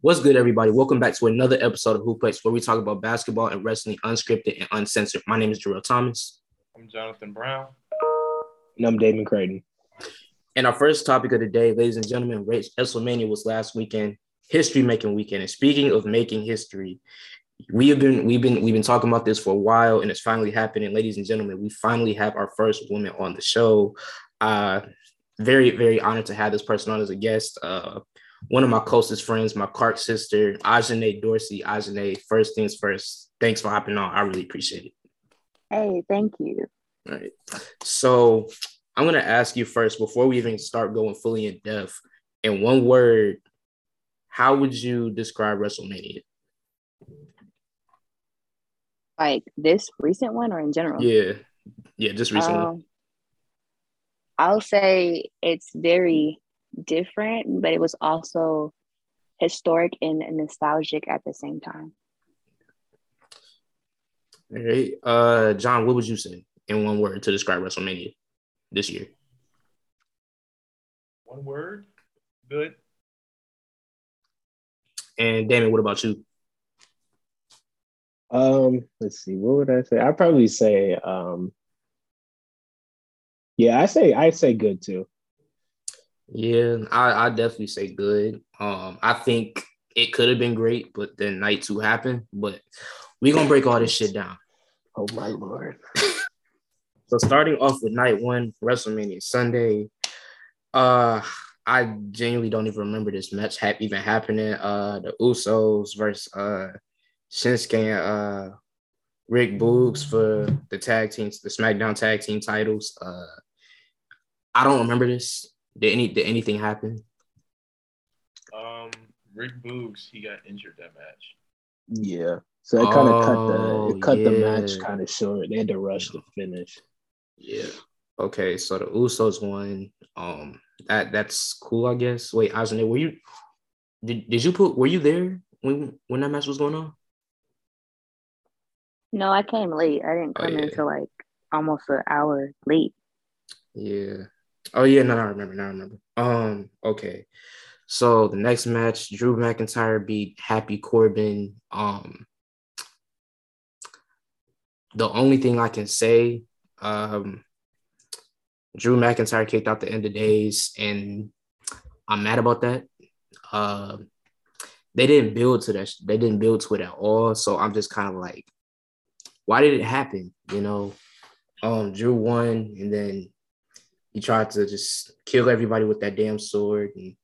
What's good, everybody? Welcome back to another episode of Hooplex, where we talk about basketball and wrestling unscripted and uncensored. My name is Jarrell Thomas. I'm Jonathan Brown. And I'm Damon Creighton. And our first topic of the day, ladies and gentlemen, race WrestleMania was last weekend, history making weekend. And speaking of making history, we have been we've been we've been talking about this for a while, and it's finally happening, ladies and gentlemen. We finally have our first woman on the show. Uh, very very honored to have this person on as a guest. Uh, one of my closest friends, my Clark sister, Ajane Dorsey. Ajane, first things first, thanks for hopping on. I really appreciate it. Hey, thank you. All right. So I'm gonna ask you first before we even start going fully in depth. In one word, how would you describe WrestleMania? Like this recent one or in general? Yeah. Yeah, just recently. Um, I'll say it's very different, but it was also historic and nostalgic at the same time. All right. Uh John, what would you say in one word to describe WrestleMania this year? One word? Good. And Damon, what about you? Um, let's see, what would I say? I'd probably say um yeah, I say I say good too. Yeah, I, I definitely say good. Um, I think it could have been great, but then night two happened. But we're gonna break all this shit down. Oh my lord. so starting off with night one, WrestleMania Sunday. Uh I genuinely don't even remember this match ha- even happening. Uh the Usos versus uh Shinsuke and uh Rick Boogs for the tag teams, the SmackDown tag team titles. Uh I don't remember this. Did any did anything happen? Um, Rick Boogs, he got injured that match. Yeah. So it kind of Oh, cut the it cut the match kind of short. They had to rush the finish. Yeah. Okay, so the Usos won. Um, that that's cool, I guess. Wait, Ajane, were you did, did you put were you there when when that match was going on? No, I came late. I didn't Oh, come yeah. until like almost an hour late. Yeah. Oh yeah, no, I remember. Now I remember. Um, okay. So the next match, Drew McIntyre beat Happy Corbin. Um, the only thing I can say, um, Drew McIntyre kicked out the end of days, and I'm mad about that. Uh, they didn't build to that. They didn't build to it at all. So I'm just kind of like, why did it happen? You know, um, Drew won, and then he tried to just kill everybody with that damn sword and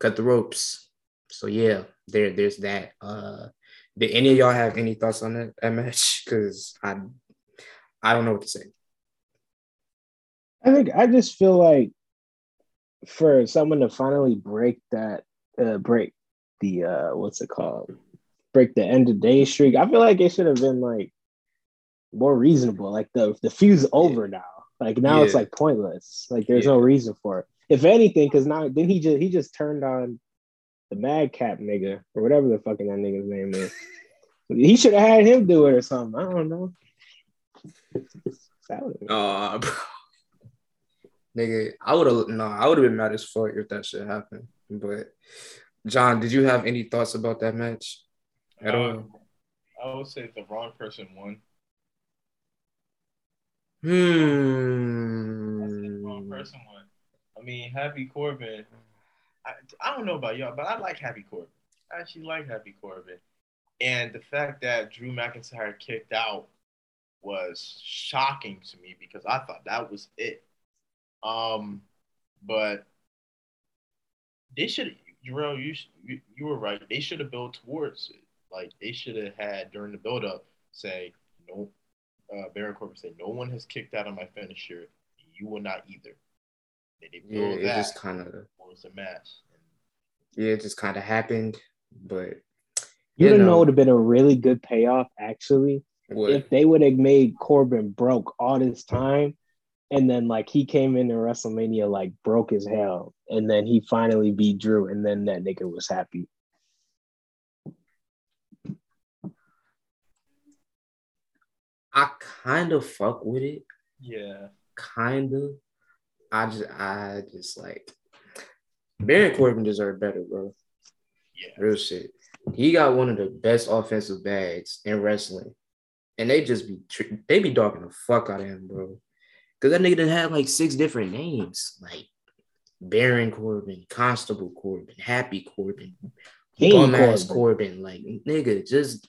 cut the ropes. So yeah, there, there's that. Uh, did any of y'all have any thoughts on that, that match? Because I, I don't know what to say. I think I just feel like for someone to finally break that uh break the uh what's it called? Break the end of day streak. I feel like it should have been like more reasonable. Like the the feud's over now. Like now it's like pointless. Like there's Yeah. no reason for it. If anything, because now then he just he just turned on the madcap nigga or whatever the fucking that nigga's name is. he should have had him do it or something. I don't know. Salad. Uh, bro. Nigga, I would have no, I would have been mad as fuck if that shit happened. But John, did you have any thoughts about that match at all? Um, I would say the wrong person won. Hmm. person won. I mean, Happy Corbin. I, I don't know about y'all, but I like Happy Corbin. I actually like Happy Corbin. And the fact that Drew McIntyre kicked out was shocking to me because I thought that was it. Um, but they should, Jarrell, you, you you were right. They should have built towards it. Like they should have had during the build up say no. Uh, Baron Corbin said, "No one has kicked out of my finisher. You will not either." They they Yeah, build it that just kind of towards the match. yeah, it just kind of happened. But You Yeah, don't no. know would have been a really good payoff actually what? if they would have made Corbin broke all this time, and then like he came into WrestleMania like broke as hell, and then he finally beat Drew, and then that nigga was happy. I kind of fuck with it, Yeah, kind of. I just, I just like Baron Corbin deserved better, bro. Yeah. Real shit. He got one of the best offensive bags in wrestling, and they just be tr- they be dogging the fuck out of him, bro. Cause that nigga done had like six different names, like Baron Corbin, Constable Corbin, Happy Corbin, King Bum Corbin. Corbin. Like nigga, just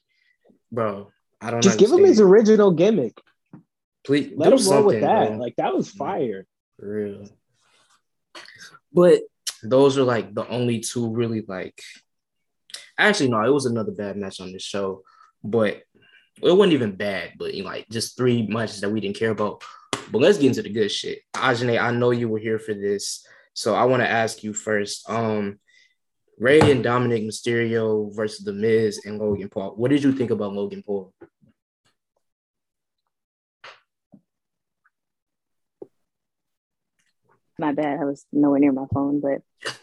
bro. I don't Just give him his original gimmick. Please Let do him roll with that. bro. Like that was fire. For real. But those are like the only two really like. Actually, no, it was another bad match on this show, but it wasn't even bad. But you know, like just three matches that we didn't care about. But let's get into the good shit. Ajane, I know you were here for this, so I want to ask you first. Um, Rey and Dominic Mysterio versus The Miz and Logan Paul. What did you think about Logan Paul? My bad. I was nowhere near my phone, but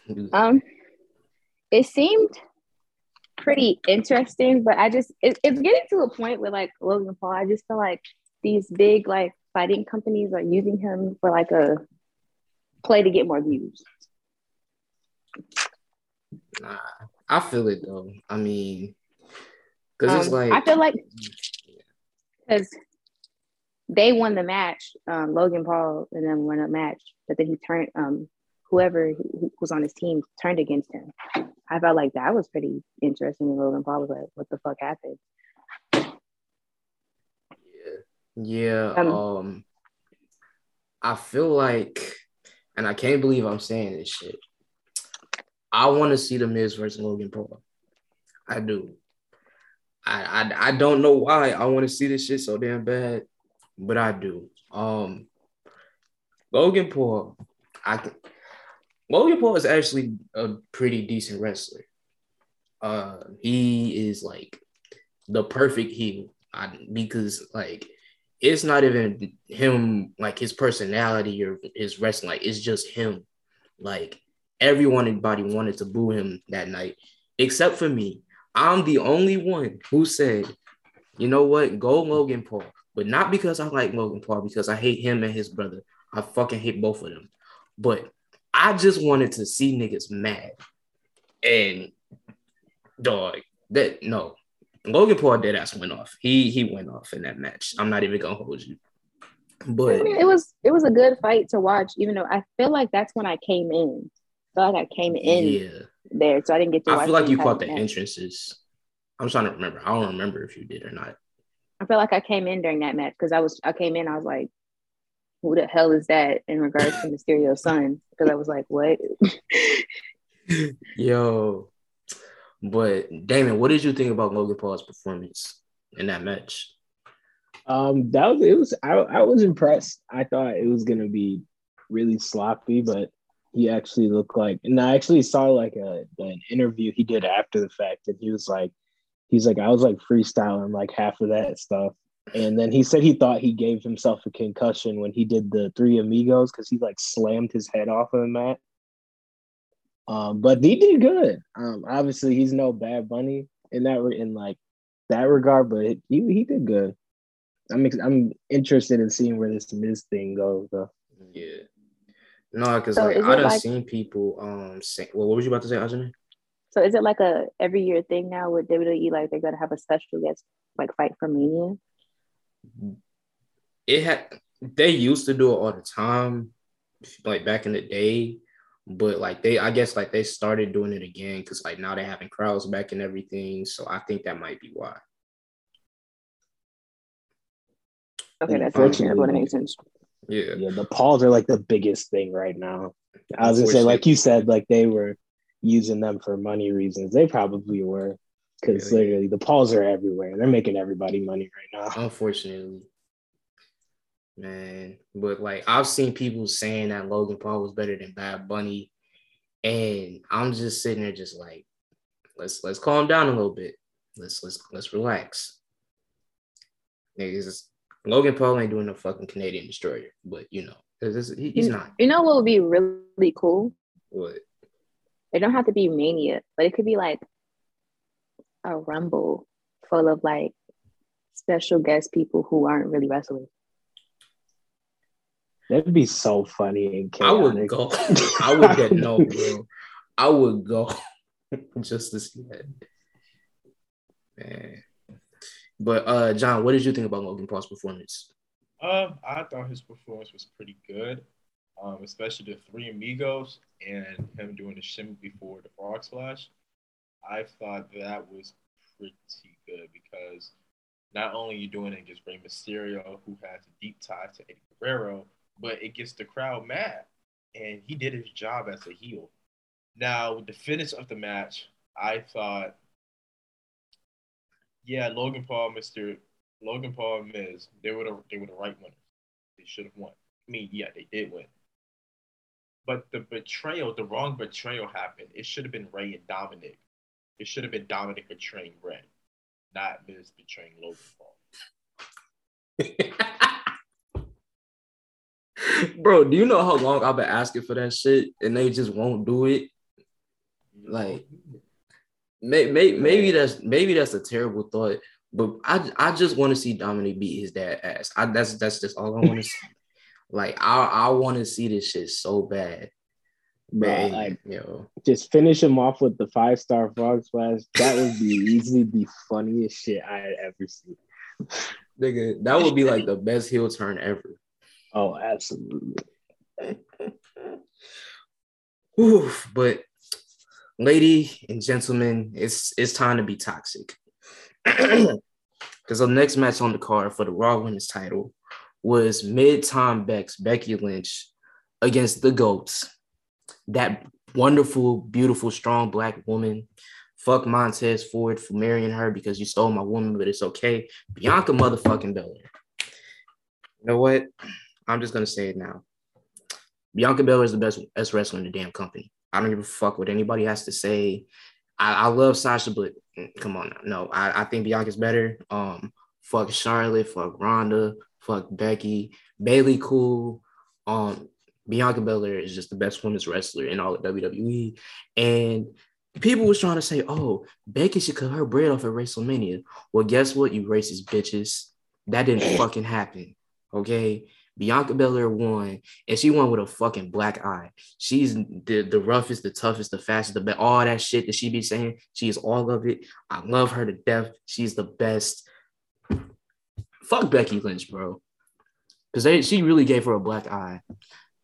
um, it seemed pretty interesting. But I just it, it's getting to a point where like Logan Paul, I just feel like these big like fighting companies are using him for like a play to get more views. Nah, I feel it though. I mean, because it's Um, like I feel like because they won the match, um, Logan Paul and then won a match, but then he turned um whoever who who was on his team turned against him. I felt like that was pretty interesting. And Logan Paul was like, "What the fuck happened?" Yeah, Um, um, I feel like, and I can't believe I'm saying this shit. I want to see the Miz versus Logan Paul. I do. I, I I don't know why I want to see this shit so damn bad, but I do. Um, Logan Paul, I can, Logan Paul is actually a pretty decent wrestler. Uh, he is like the perfect heel. I, because like it's not even him like his personality or his wrestling like it's just him like everyone anybody wanted to boo him that night except for me i'm the only one who said you know what go logan paul but not because i like logan paul because i hate him and his brother i fucking hate both of them but i just wanted to see niggas mad and dog that no Logan Paul dead ass went off. He he went off in that match. I'm not even gonna hold you. But it was it was a good fight to watch, even though I feel like that's when I came in. I feel like I came in yeah, there, so I didn't get to. I feel like you caught the match. entrances. I'm trying to remember. I don't remember if you did or not. I feel like I came in during that match because I was I came in. I was like, "Who the hell is that?" In regards to Mysterio's son, because I was like, "What?" Yo, but Damon, what did you think about Logan Paul's performance in that match? Um, that was it was I, I was impressed. I thought it was gonna be really sloppy, but he actually looked like and I actually saw like a an interview he did after the fact and he was like he's like I was like freestyling like half of that stuff. And then he said he thought he gave himself a concussion when he did the three amigos because he like slammed his head off of the mat. Um, but he did good. Um, obviously he's no bad bunny in that re- in like that regard, but he he did good. I'm ex- I'm interested in seeing where this Miz thing goes though. Yeah, no, because So like I it done like- seen people um say. Well, what was you about to say, Ajane? So is it like a every year thing now with WWE? Like they're gonna have a special guest like fight for Mania? it had they used to do it all the time like back in the day but like they i guess like they started doing it again because like now they're having crowds back and everything so i think that might be why Okay, that's understandable. That Unfortunately. makes sense. yeah Yeah, the Pauls are like the biggest thing right now. I was gonna say, like you said, like they were using them for money reasons. They probably were, because Yeah. literally the Pauls are everywhere. They're making everybody money right now. unfortunately man but like i've seen people saying that logan paul was better than bad bunny and i'm just sitting there just like let's let's calm down a little bit let's let's let's relax Niggas, Logan Paul ain't doing no fucking Canadian destroyer, but you know, he's not. You know what would be really cool? What? It don't have to be Mania, but it could be like a Rumble full of like special guest people who aren't really wrestling. That'd be so funny and I would chaotic. go. I would get no, bro. I would go. just to see that. Man. But uh John, what did you think about Logan Paul's performance? Um, I thought his performance was pretty good, um, especially the three amigos and him doing the shimmy before the frog splash. I thought that was pretty good because not only you doing it against Rey Mysterio, who has a deep tie to Eddie Guerrero, but it gets the crowd mad, and he did his job as a heel. Now, with the finish of the match, I thought, yeah, Logan Paul, Mister Logan Paul, and Miz, they were the they were the right winners. They should have won. I mean, yeah, they did win. But the betrayal, the wrong betrayal happened. It should have been Rey and Dominic. It should have been Dominic betraying Rey, not Miz betraying Logan Paul. Bro, do you know how long I've been asking for that shit and they just won't do it? Like, may, may, maybe that's maybe that's a terrible thought, but I I just want to see Dominic beat his dad ass. I, that's that's just all I want to see. Like I I want to see this shit so bad. Man, like, you know, just finish him off with the five star frog splash. That would be easily the funniest shit I had ever seen. Nigga, that would be like the best heel turn ever. Oh, absolutely. Oof, but lady and gentlemen, it's it's time to be toxic. Because the next match on the card for the Raw Women's title was mid time Beck's Becky Lynch against the Goats. That wonderful, beautiful, strong black woman. Fuck Montez Ford for marrying her because you stole my woman, but it's okay. Bianca motherfucking Belair. You know what? I'm just gonna say it now. Bianca Belair is the best, best wrestler in the damn company. I don't give a fuck what anybody has to say. I, I love Sasha, but mm, come on, no, I, I think Bianca's better. Um, fuck Charlotte, fuck Ronda, fuck Becky, Bayley cool. Um, Bianca Belair is just the best women's wrestler in all of WWE, and people was trying to say, "Oh, Becky should cut her bread off at WrestleMania." Well, guess what, you racist bitches? That didn't fucking happen. Okay, Bianca Belair won, and she won with a fucking black eye. She's the, the roughest, the toughest, the fastest, the best, all that shit that she be saying. She is all of it. I love her to death. She's the best. Fuck Becky Lynch, bro. Cause they she really gave her a black eye.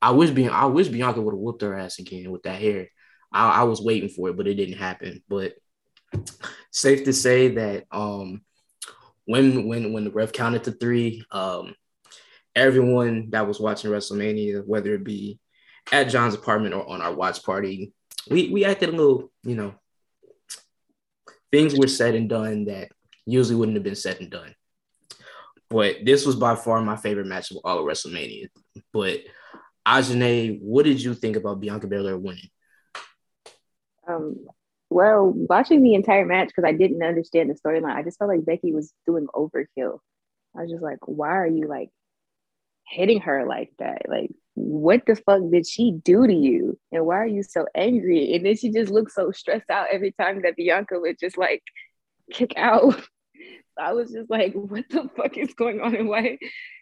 I wish being I wish Bianca would have whooped her ass again with that hair. I, I was waiting for it, but it didn't happen. But safe to say that um when when when the ref counted to three, um everyone that was watching WrestleMania, whether it be at John's apartment or on our watch party, we we acted a little, you know, things were said and done that usually wouldn't have been said and done. But this was by far my favorite match of all of WrestleMania. But Ajane, what did you think about Bianca Belair winning? Um, well, watching the entire match because I didn't understand the storyline, I just felt like Becky was doing overkill. I was just like, why are you like hitting her like that? Like, what the fuck did she do to you? And why are you so angry? And then she just looked so stressed out every time that Bianca would just like kick out. I was just like, what the fuck is going on? And why?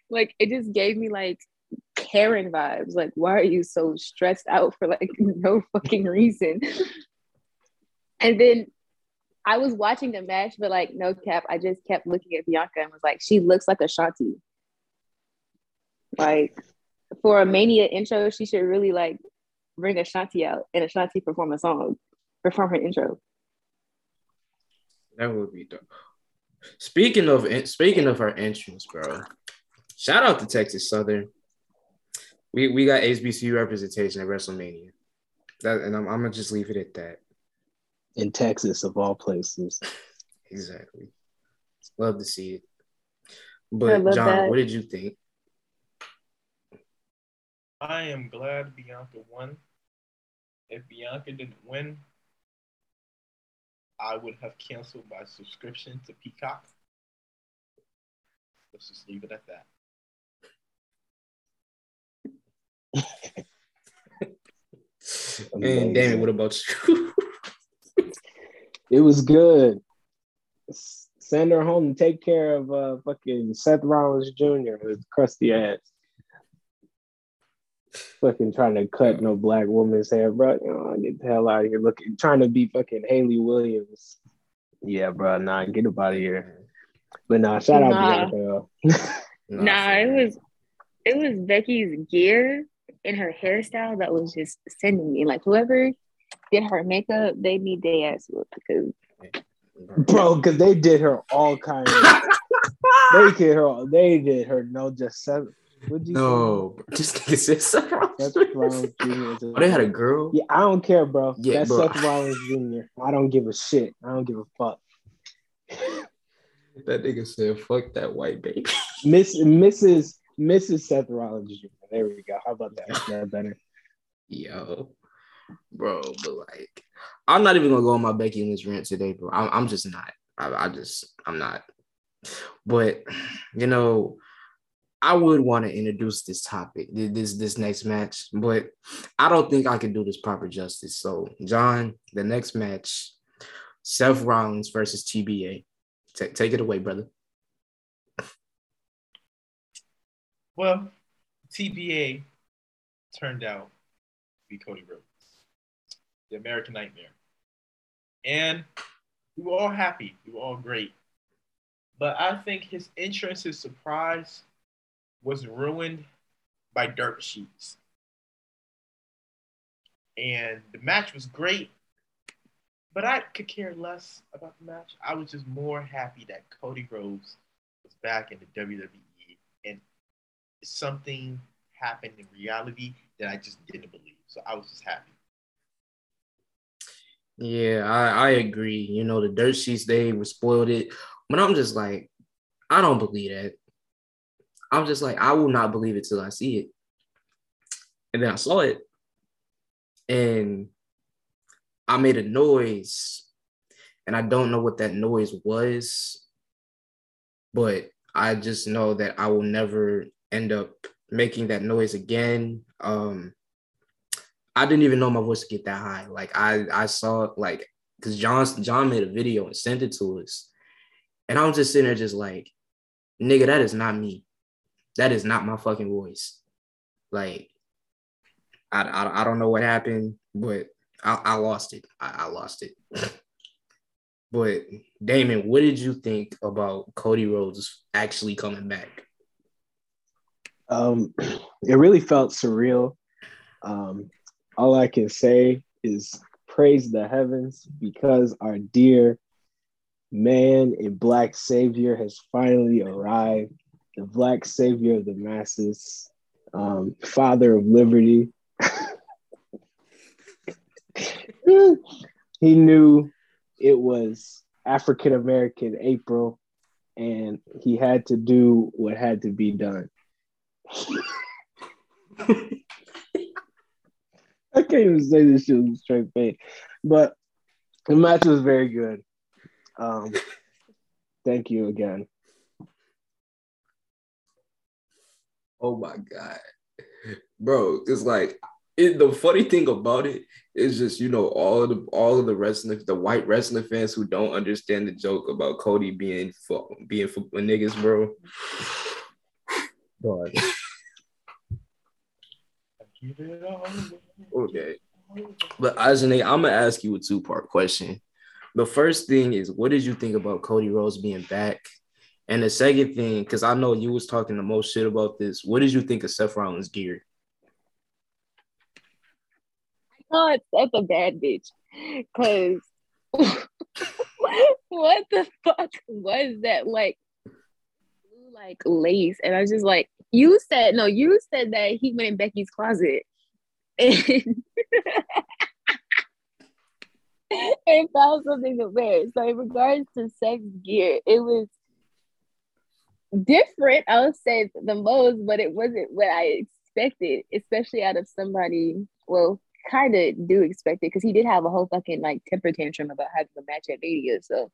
Like, it just gave me like Karen vibes. Like, why are you so stressed out for like no fucking reason? And then I was watching the match, but like, no cap, I just kept looking at Bianca and was like, she looks like Ashanti. Like for a Mania intro, she should really like bring Ashanti out and Ashanti perform a song, perform her intro. That would be dope. Speaking of speaking of her entrance, bro, shout out to Texas Southern. We we got HBCU representation at WrestleMania. That and I'm, I'm gonna just leave it at that. In Texas, of all places. exactly. Love to see it. But John, that. what did you think? I am glad Bianca won. If Bianca didn't win, I would have canceled my subscription to Peacock. Let's just leave it at that. and Damon, what about you? it was good. Send her home and take care of uh, fucking Seth Rollins Jr. with crusty ass. Fucking trying to cut no black woman's hair, bro. You know, get the hell out of here. Looking, trying to be fucking Hayley Williams. Yeah, bro. Nah, get up out of here. But nah, shout out Nah. Bianca. Nah, Nah, it was it was Becky's gear and her hairstyle that was just sending me. Like whoever did her makeup, they need their ass whooped because bro, because they did her all kinds. Of, they did her. They did her no just seven. What'd you No, this nigga said Seth say? Seth Rollins. Jr. Oh, they had a girl. Yeah, I don't care, bro. Yeah, That's bro. Seth Rollins Jr. I don't give a shit. I don't give a fuck. That nigga said, "Fuck that white baby." Miss Mrs. Mrs. Seth Rollins Jr. There we go. How about that? Is that better? Yo, bro, but like, I'm not even gonna go on my Becky Lynch rant today, bro. I'm, I'm just not. I, I just, I'm not. But you know, I would want to introduce this topic, this this next match, but I don't think I can do this proper justice. So, John, the next match, Seth Rollins versus TBA. Ta- take it away, brother. Well, TBA turned out to be Cody Rhodes, the American Nightmare. And we were all happy. We were all great. But I think his entrance, his surprise, was ruined by dirt sheets. And the match was great, but I could care less about the match. I was just more happy that Cody Rhodes was back in the WWE and something happened in reality that I just didn't believe. So I was just happy. Yeah, I, I agree. You know, the dirt sheets, they were spoiled it. But I'm just like, I don't believe that. I'm just like, I will not believe it till I see it. And then I saw it. And I made a noise. And I don't know what that noise was. But I just know that I will never end up making that noise again. Um, I didn't even know my voice would get that high. Like I I saw like because John John made a video and sent it to us, and I was just sitting there just like, nigga, that is not me. That is not my fucking voice. Like, I I, I don't know what happened, but I, I lost it. I, I lost it. but Damon, what did you think about Cody Rhodes actually coming back? Um, it really felt surreal. Um, all I can say is praise the heavens because our dear man in black savior has finally arrived. The black savior of the masses, um, father of liberty. he knew it was African American April, and he had to do what had to be done. I can't even say this shit straight face, but the match was very good. Um, thank you again. Oh my god, bro! It's like it, the funny thing about it is just you know all of the all of the wrestling the white wrestling fans who don't understand the joke about Cody being for being for niggas, bro. Dog. Give it all Okay. But Ajane, I'm gonna ask you a two part question. The first thing is, what did you think about Cody Rhodes being back? And the second thing, because I know you was talking the most shit about this, what did you think of Seth Rollins' gear? Oh, it's such a bad bitch. Cause what the fuck was that? Like like lace. And I was just like, you said no, you said that he went in Becky's closet and, and found something to wear. So in regards to Seth's gear, it was different, I would say the most, but it wasn't what I expected, especially out of somebody, well, kind of do expect it because he did have a whole fucking like temper tantrum about having a match at Mania. So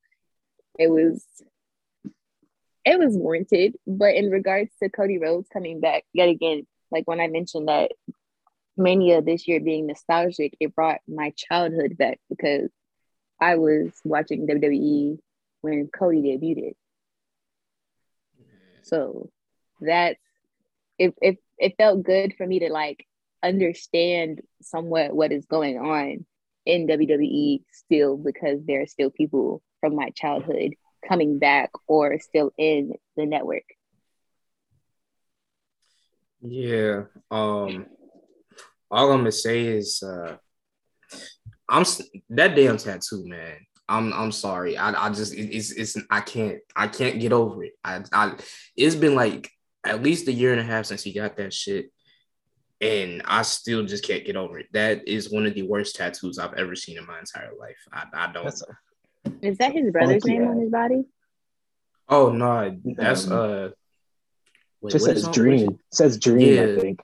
it was it was warranted. But in regards to Cody Rhodes coming back yet again, like when I mentioned that Mania this year being nostalgic, it brought my childhood back because I was watching WWE when Cody debuted. So that's it, it it felt good for me to like understand somewhat what is going on in WWE still because there are still people from my childhood coming back or still in the network. Yeah. Um all I'm gonna say is uh I'm that damn tattoo, man. I'm I'm sorry. I, I just it, it's it's I can't I can't get over it. I I it's been like at least a year and a half since he got that shit. And I still just can't get over it. That is one of the worst tattoos I've ever seen in my entire life. I, I don't. A, is that his brother's name on his body? Oh no, that's uh. Wait, just says dream. It says dream. Yeah. I think.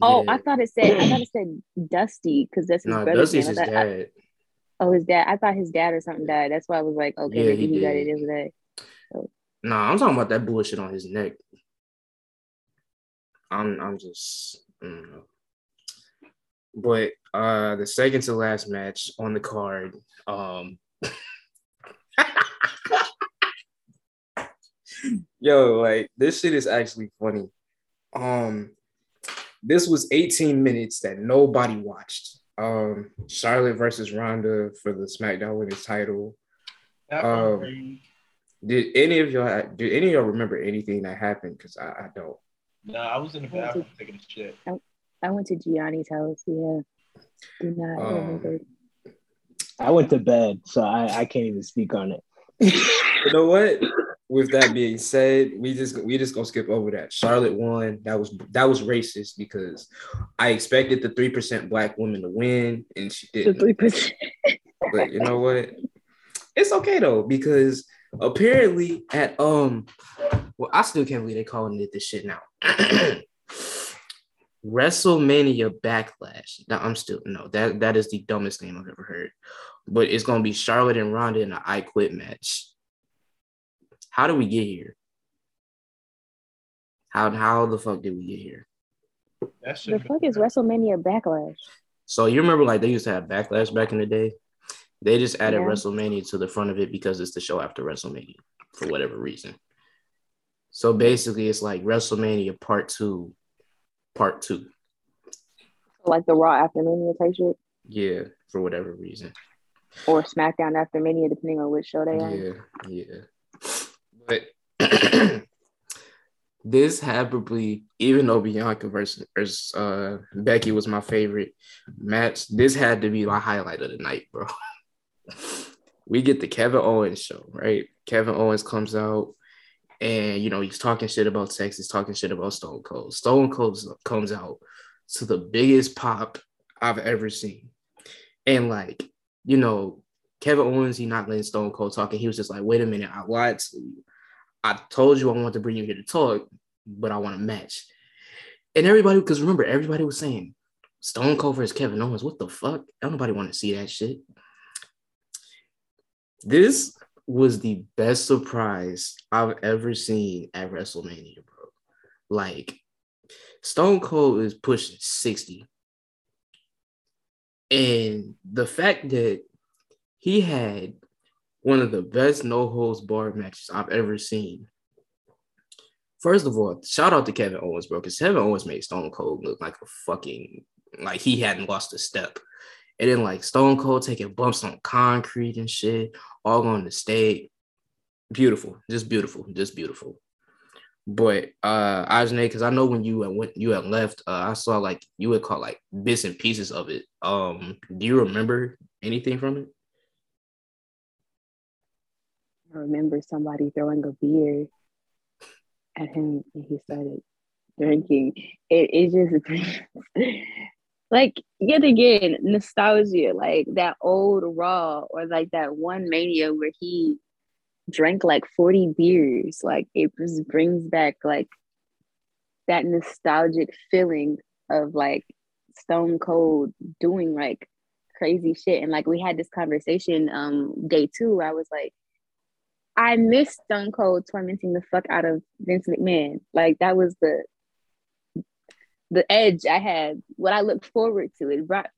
Oh, yeah. I thought it said. I thought it said Dusty because that's his no, brother's Dusty's name. his dad. I, oh, his dad. I thought his dad or something died. That's why I was like, okay, yeah, maybe he, he got it the other. So. No, nah, I'm talking about that bullshit on his neck. I'm I'm just don't know. But uh the second to last match on the card, um Yo, like this shit is actually funny. Um this was 18 minutes that nobody watched. Um Charlotte versus Ronda for the SmackDown Women's title. Um, did any of y'all did any of y'all remember anything that happened? Because I, I don't. No, I was in the bathroom to, taking a shit. I, I, went to Gianni's house. Yeah. Do not um, remember. I went to bed, so I, I can't even speak on it. you know what? With that being said, we just we just gonna skip over that. Charlotte won. That was that was racist because I expected the three percent black woman to win, and she didn't. three percent. But you know what? It's okay though because apparently at um well I still can't believe they calling it this shit now. WrestleMania Backlash. Now I'm still no that that is the dumbest name I've ever heard. But it's gonna be Charlotte and Ronda in an I Quit match. How do we get here? How how the fuck did we get here? The fuck is WrestleMania Backlash? So you remember like they used to have Backlash back in the day? They just added yeah. WrestleMania to the front of it because it's the show after WrestleMania for whatever reason. So basically, it's like WrestleMania Part Two, Part Two. Like the Raw after Mania type shit. Yeah, for whatever reason. Or SmackDown after Mania, depending on which show they are. Yeah, yeah. But this had probably, even though Bianca versus, versus uh, Becky was my favorite match, this had to be my highlight of the night, bro. we get the Kevin Owens show, right? Kevin Owens comes out and you know he's talking shit about Texas, talking shit about Stone Cold. Stone Cold comes out to the biggest pop I've ever seen, and like you know Kevin Owens, he not letting Stone Cold talk, and he was just like, "Wait a minute, I lied to you. I told you I want to bring you here to talk, but I want to match." And everybody, because remember, everybody was saying Stone Cold versus Kevin Owens. What the fuck? Don't nobody want to see that shit. This was the best surprise I've ever seen at WrestleMania, bro. Like, Stone Cold is pushing 60. And the fact that he had one of the best no holds barred matches I've ever seen. First of all, shout out to Kevin Owens, bro, because Kevin Owens made Stone Cold look like a fucking like he hadn't lost a step. And then like Stone Cold taking bumps on concrete and shit, all on the stage. Beautiful, just beautiful, just beautiful. But uh Ajane, because I know when you went you had left, uh, I saw like you had caught like bits and pieces of it. Um, do you remember anything from it? I remember somebody throwing a beer at him and he started drinking. It is just like yet again nostalgia like that old raw or like that one mania where he drank like 40 beers like it just brings back like that nostalgic feeling of like stone cold doing like crazy shit and like we had this conversation um day two i was like i miss stone cold tormenting the fuck out of vince mcmahon like that was the the edge I had, what I looked forward to. It brought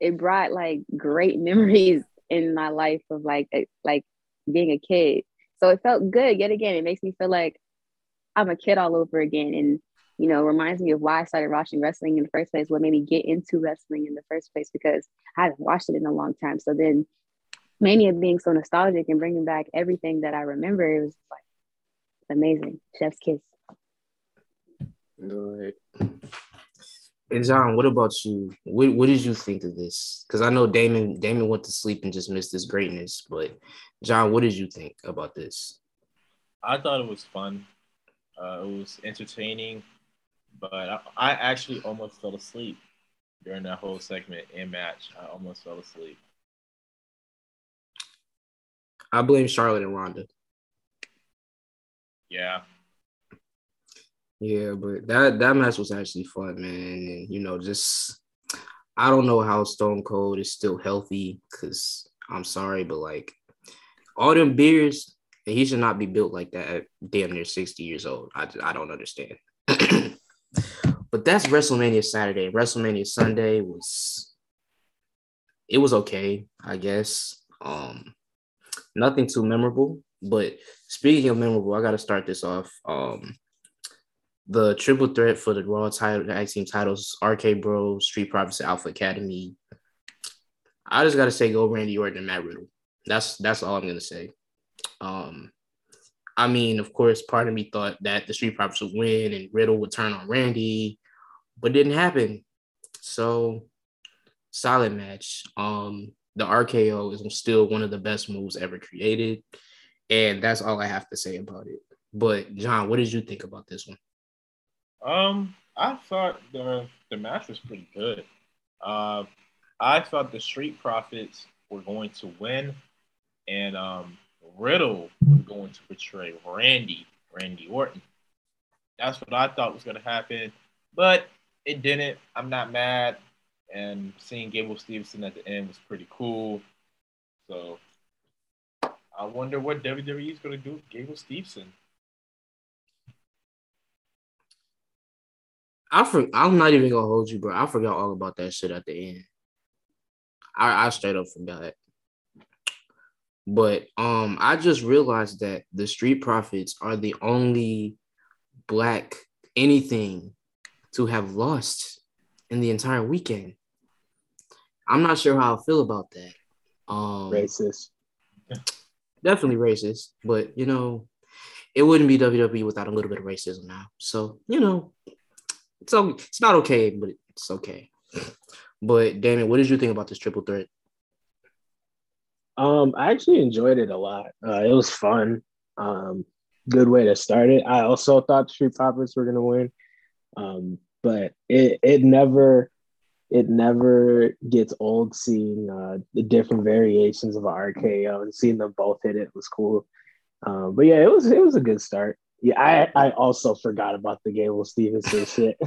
it brought like great memories in my life of like a, like being a kid. So it felt good. Yet again, it makes me feel like I'm a kid all over again. And you know, reminds me of why I started watching wrestling in the first place, what made me get into wrestling in the first place, because I haven't watched it in a long time. So then Mania being so nostalgic and bringing back everything that I remember, it was like amazing. Chef's kiss. Right. And John, what about you? What what did you think of this? Because I know Damon Damon went to sleep and just missed his greatness, but John, what did you think about this? I thought it was fun. Uh, it was entertaining, but I, I actually almost fell asleep during that whole segment and match. I almost fell asleep. I blame Charlotte and Ronda. Yeah. Yeah, but that that match was actually fun, man. And you know, just I don't know how Stone Cold is still healthy because I'm sorry, but like all them beers, he should not be built like that at damn near 60 years old. I, I don't understand. but that's WrestleMania Saturday. WrestleMania Sunday was it was okay, I guess. Um nothing too memorable. But speaking of memorable, I gotta start this off. Um the triple threat for the Raw title tag team titles, RK Bro, Street Profits, Alpha Academy. I just gotta say go Randy Orton and Matt Riddle. That's that's all I'm gonna say. Um, I mean, of course, part of me thought that the Street Profits would win and Riddle would turn on Randy, but didn't happen. So solid match. Um, the RKO is still one of the best moves ever created, and that's all I have to say about it. But John, what did you think about this one? Um, I thought the the match was pretty good. Uh, I thought the Street Profits were going to win, and um, Riddle was going to betray Randy, Randy Orton. That's what I thought was going to happen, but it didn't. I'm not mad, and seeing Gable Steveson at the end was pretty cool. So I wonder what WWE is going to do with Gable Steveson. I for, I'm not even gonna hold you, bro. I forgot all about that shit at the end. I, I straight up forgot. It. But um, I just realized that the Street Profits are the only black anything to have lost in the entire weekend. I'm not sure how I feel about that. Um, racist. Definitely racist, but you know, it wouldn't be WWE without a little bit of racism now. So you know, it's it's not okay, but it's okay. But Damon, what did you think about this triple threat? Um, I actually enjoyed it a lot. Uh, it was fun. Um, good way to start it. I also thought the Street Profits were gonna win, um, but it it never it never gets old seeing uh, the different variations of RKO and seeing them both hit it was cool. Um, but yeah, it was it was a good start. Yeah, I, I also forgot about the Gable Steveson shit.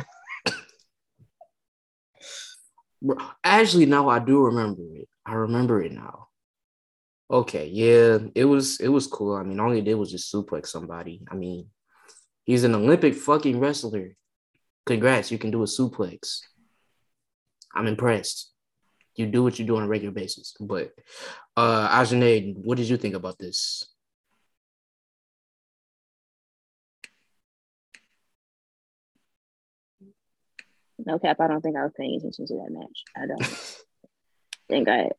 Actually, now I do remember it. I remember it now. Okay, yeah, it was it was cool. I mean, all he did was just suplex somebody. I mean, he's an Olympic fucking wrestler. Congrats, you can do a suplex. I'm impressed. You do what you do on a regular basis. But uh Ajane, what did you think about this? No cap, I don't think I was paying attention to that match. I don't think I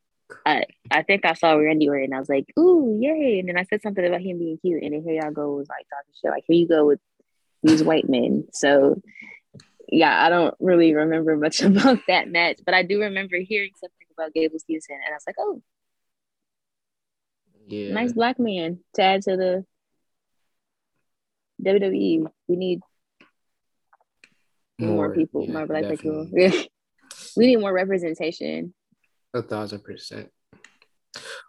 I I think I saw Randy Orton and I was like, ooh, yay. And then I said something about him being cute. And then here y'all go was like talking shit. Like here you go with these white men. So yeah, I don't really remember much about that match, but I do remember hearing something about Gable Steveson, and I was like, oh, yeah, nice black man to add to the WWE. We need more, more people, yeah, more black definitely. people. we need more representation. A thousand percent.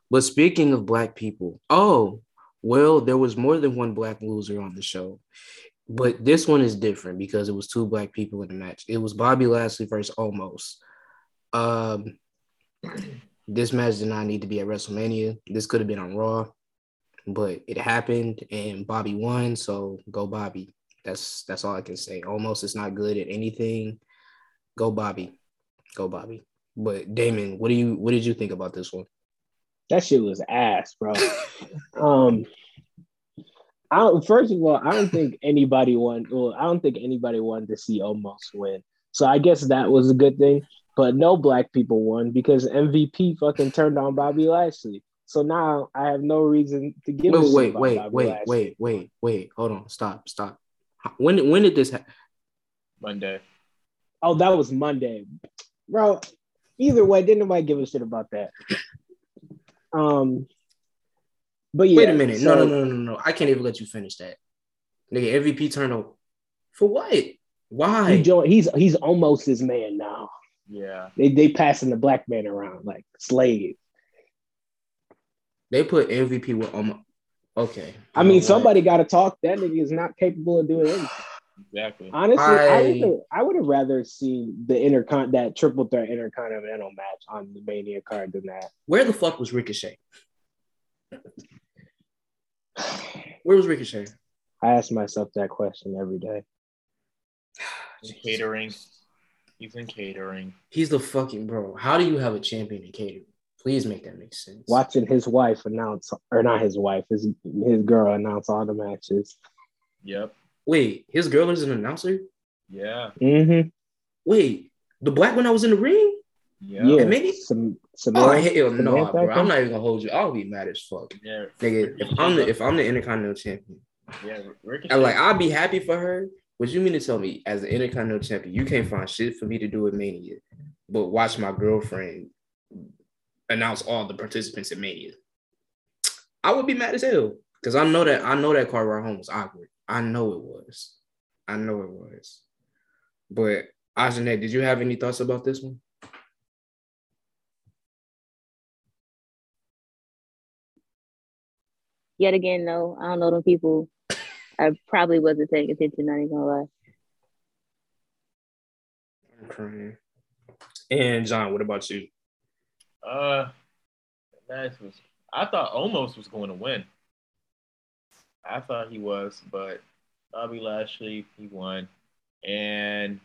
But speaking of black people, oh, well, there was more than one black loser on the show. But this one is different because it was two black people in the match. It was Bobby Lashley versus Omos. Um, this match did not need to be at WrestleMania. This could have been on Raw, but it happened and Bobby won. So go Bobby. That's that's all I can say. Omos is not good at anything. Go Bobby. Go Bobby. But Damon, what do you what did you think about this one? That shit was ass, bro. um I don't, first of all, I don't think anybody won. Well, I don't think anybody wanted to see Omos win. So I guess that was a good thing. But no black people won because MVP fucking turned on Bobby Lashley. So now I have no reason to give. Wait, wait, wait, wait, wait, wait, wait. Hold on. Stop, stop. When when did this happen? Monday. Oh, that was Monday, bro. Either way, didn't nobody give a shit about that. Um, but yeah, wait a minute. So, no, no, no, no, no. I can't even let you finish that. Nigga, MVP turnover. For what? Why? He joined, he's he's almost his man now. Yeah. They they passing the black man around like slave. They put MVP with um okay. I mean, somebody got to talk. That nigga is not capable of doing anything. Exactly. Honestly, I, I would have rather seen the intercon that triple threat intercontinental match on the Mania card than that. Where the fuck was Ricochet? Where was Ricochet? I ask myself that question every day. catering. He's in catering. He's the fucking bro. How do you have a champion in catering? Please make that make sense. Watching his wife announce, or not his wife, his his girl announce all the matches. Yep. Wait, his girl is an announcer? Yeah. Mm-hmm. Wait, the black one that was in the ring? Yeah. Yeah. Maybe- Some, Oh hell no, Samantha, bro. I I'm not even gonna hold you. I'll be mad as fuck. Yeah. Nigga, if I'm the if I'm the Intercontinental Champion, Yeah. Ricochet. and like I'll be happy for her. What you mean to tell me, as the Intercontinental Champion, you can't find shit for me to do at Mania, but watch my girlfriend announce all the participants at Mania? I would be mad as hell because I know that I know that car ride home was awkward. I know it was. I know it was. But Ajanet, did you have any thoughts about this one? Yet again, no, I don't know them people. I probably wasn't paying attention. Not even gonna lie. I'm crying. And John, what about you? Uh, that was. I thought Omos was going to win. I thought he was, but Bobby Lashley he won, and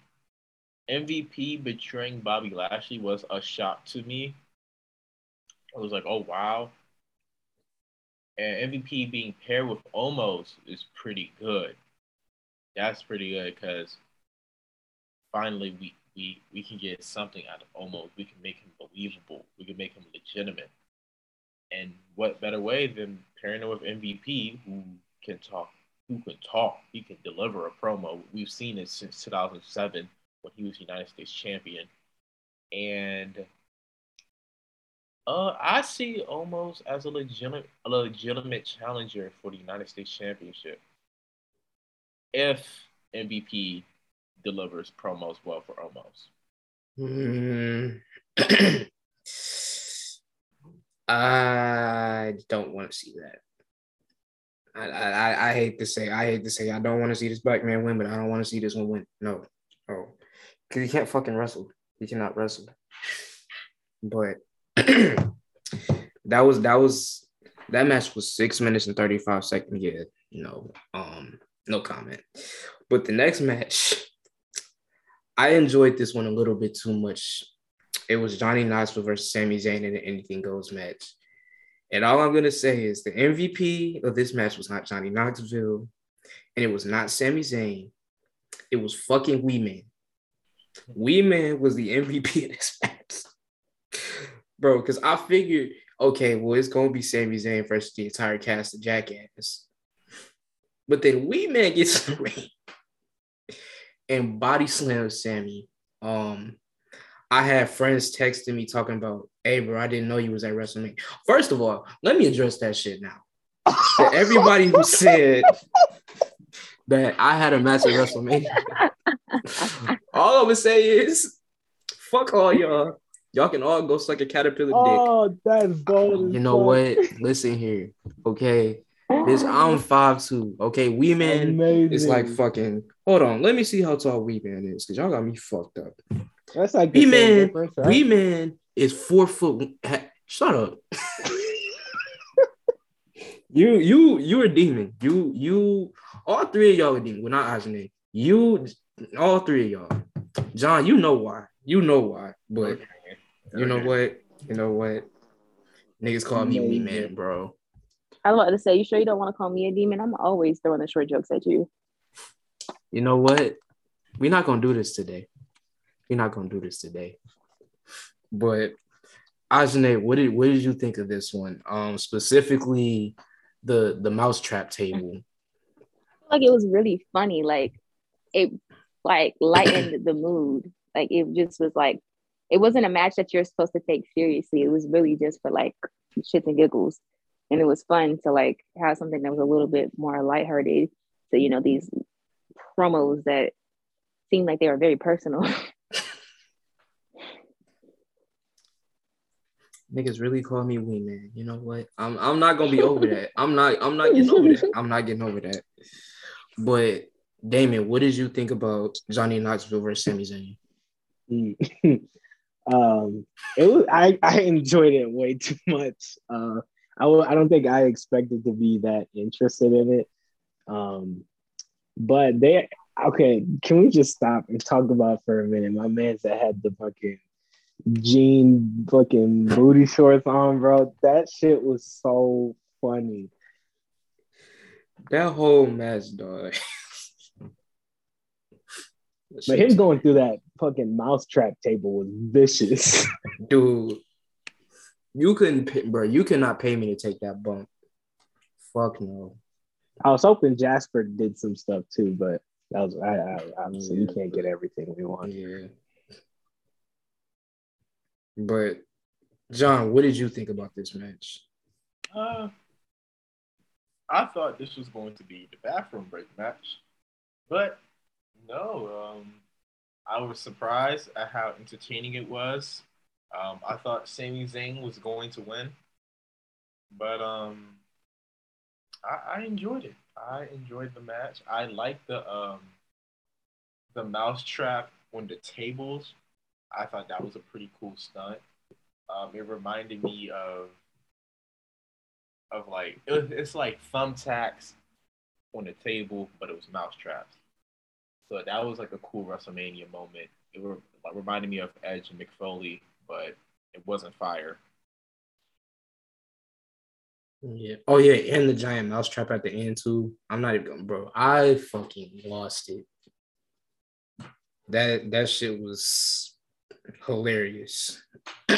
MVP betraying Bobby Lashley was a shock to me. I was like, oh wow. And MVP being paired with Omos is pretty good. That's pretty good because finally we, we we can get something out of Omos. We can make him believable. We can make him legitimate. And what better way than pairing him with MVP, who can talk, who can talk, he can deliver a promo. We've seen it since 2007 when he was United States champion, and uh, I see Omos as a legitimate, a legitimate challenger for the United States Championship if MVP delivers promos well for Omos. I don't want to see that. I, I I hate to say I hate to say I don't want to see this black man win, but I don't want to see this one win. No, oh, because he can't fucking wrestle. He cannot wrestle. But that was that was that match was six minutes and thirty five seconds. Yeah, no, um, no comment. But the next match, I enjoyed this one a little bit too much. It was Johnny Knoxville versus Sami Zayn in an Anything Goes match. And all I'm gonna say is the MVP of this match was not Johnny Knoxville, and it was not Sami Zayn. It was fucking Wee Man. Wee Man was the MVP of this match, bro. Because I figured, okay, well, it's gonna be Sami Zayn versus the entire cast of Jackass. But then Wee Man gets in the ring and body slams Sami. Um, I had friends texting me talking about, "Hey, bro, I didn't know you was at WrestleMania." First of all, let me address that shit now. To everybody who said that I had a match at WrestleMania, all I'm gonna say is, fuck all y'all. Y'all can all go suck a caterpillar dick. Oh, that's gold. You know what? Listen here, okay. This I'm five two. Okay, Wee Man Amazing. is like fucking. Hold on, let me see how tall Wee Man is, cause y'all got me fucked up. That's like the Wee same Man, difference, right? Wee Man is four foot. ha- Shut up. you, you, you are a demon. You, you. All three of y'all are demon. We're not Ajane. You, all three of y'all. John, you know why. You know why. But Okay. you know what? You know what? Niggas call me Wee Man, bro. I was about to say, you sure you don't want to call me a demon? I'm always throwing the short jokes at you. You know what? We're not gonna do this today. We're not gonna do this today. But Ajane, what did what did you think of this one? Um, specifically the the mousetrap table. Like it was really funny. Like it like lightened the mood. Like it just was like it wasn't a match that you're supposed to take seriously. It was really just for like shits and giggles. And it was fun to like have something that was a little bit more lighthearted. So, you know, these promos that seemed like they were very personal. Niggas really call me Wee Man. You know what? I'm I'm not gonna be over that. I'm not I'm not getting over that. I'm not getting over that. But Damon, what did you think about Johnny Knoxville versus Sami Zayn? um, it was I I enjoyed it way too much. Uh, I w- I don't think I expected to be that interested in it. Um, but they okay. Can we just stop and talk about for a minute? My man's that had the fucking jean fucking booty shorts on, bro. That shit was so funny. That whole mess, dog. but him going through that fucking mousetrap table was vicious. Dude, you couldn't, pay, bro. You cannot pay me to take that bump. Fuck no. I was hoping Jasper did some stuff too, but that was I, I obviously yeah. we can't get everything we want. Yeah. But John, what did you think about this match? Uh, I thought this was going to be the bathroom break match, but no. Um, I was surprised at how entertaining it was. Um, I thought Sami Zayn was going to win, but um, I, I enjoyed it. I enjoyed the match. I liked the um, the mousetrap on the tables. I thought that was a pretty cool stunt. Um, it reminded me of of like it was, it's like thumbtacks on the table, but it was mousetraps. So that was like a cool WrestleMania moment. It were, reminded me of Edge and Mick Foley, but it wasn't fire. Yeah. Oh yeah, and the giant mousetrap at the end too. I'm not even bro. I fucking lost it. That that shit was hilarious.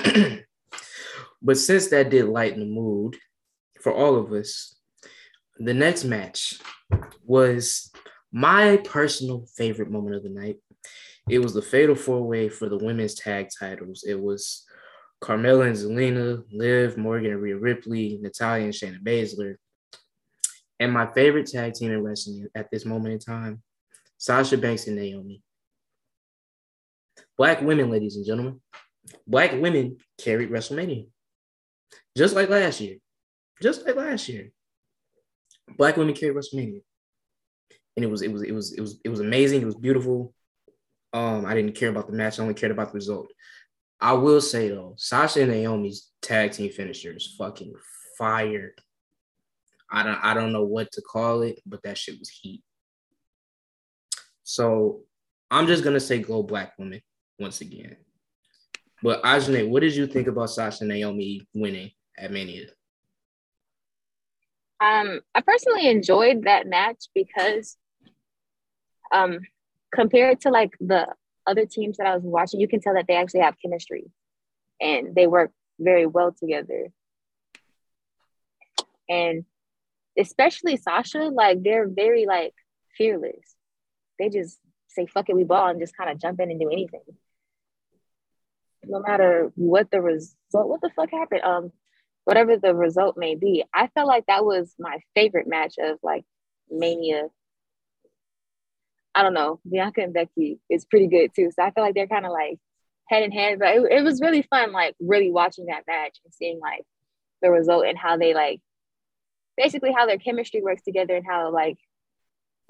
but since that did lighten the mood for all of us, the next match was my personal favorite moment of the night. It was the fatal four way for the women's tag titles. It was Carmella and Zelina, Liv, Morgan and Rhea Ripley, Natalya and Shayna Baszler. And my favorite tag team in wrestling at this moment in time, Sasha Banks and Naomi. Black women, ladies and gentlemen. Black women carried WrestleMania. Just like last year. Just like last year. Black women carried WrestleMania and it was it was it was it was it was amazing. It was beautiful. Um, I didn't care about the match. I only cared about the result. I will say though, Sasha and Naomi's tag team finisher is fucking fire. I don't I don't know what to call it, but that shit was heat. So I'm just gonna say go black women once again. But Ajane, what did you think about Sasha and Naomi winning at Mania? Um, I personally enjoyed that match because um, compared to like the other teams that I was watching, you can tell that they actually have chemistry and they work very well together. And especially Sasha, like they're very like fearless. They just say fuck it, we ball and just kind of jump in and do anything. No matter what the result, what the fuck happened, um, whatever the result may be, I felt like that was my favorite match of like Mania I don't know, Bianca and Becky is pretty good too. So I feel like they're kind of like head in hand. But it, it was really fun, like really watching that match and seeing like the result and how they like basically how their chemistry works together and how like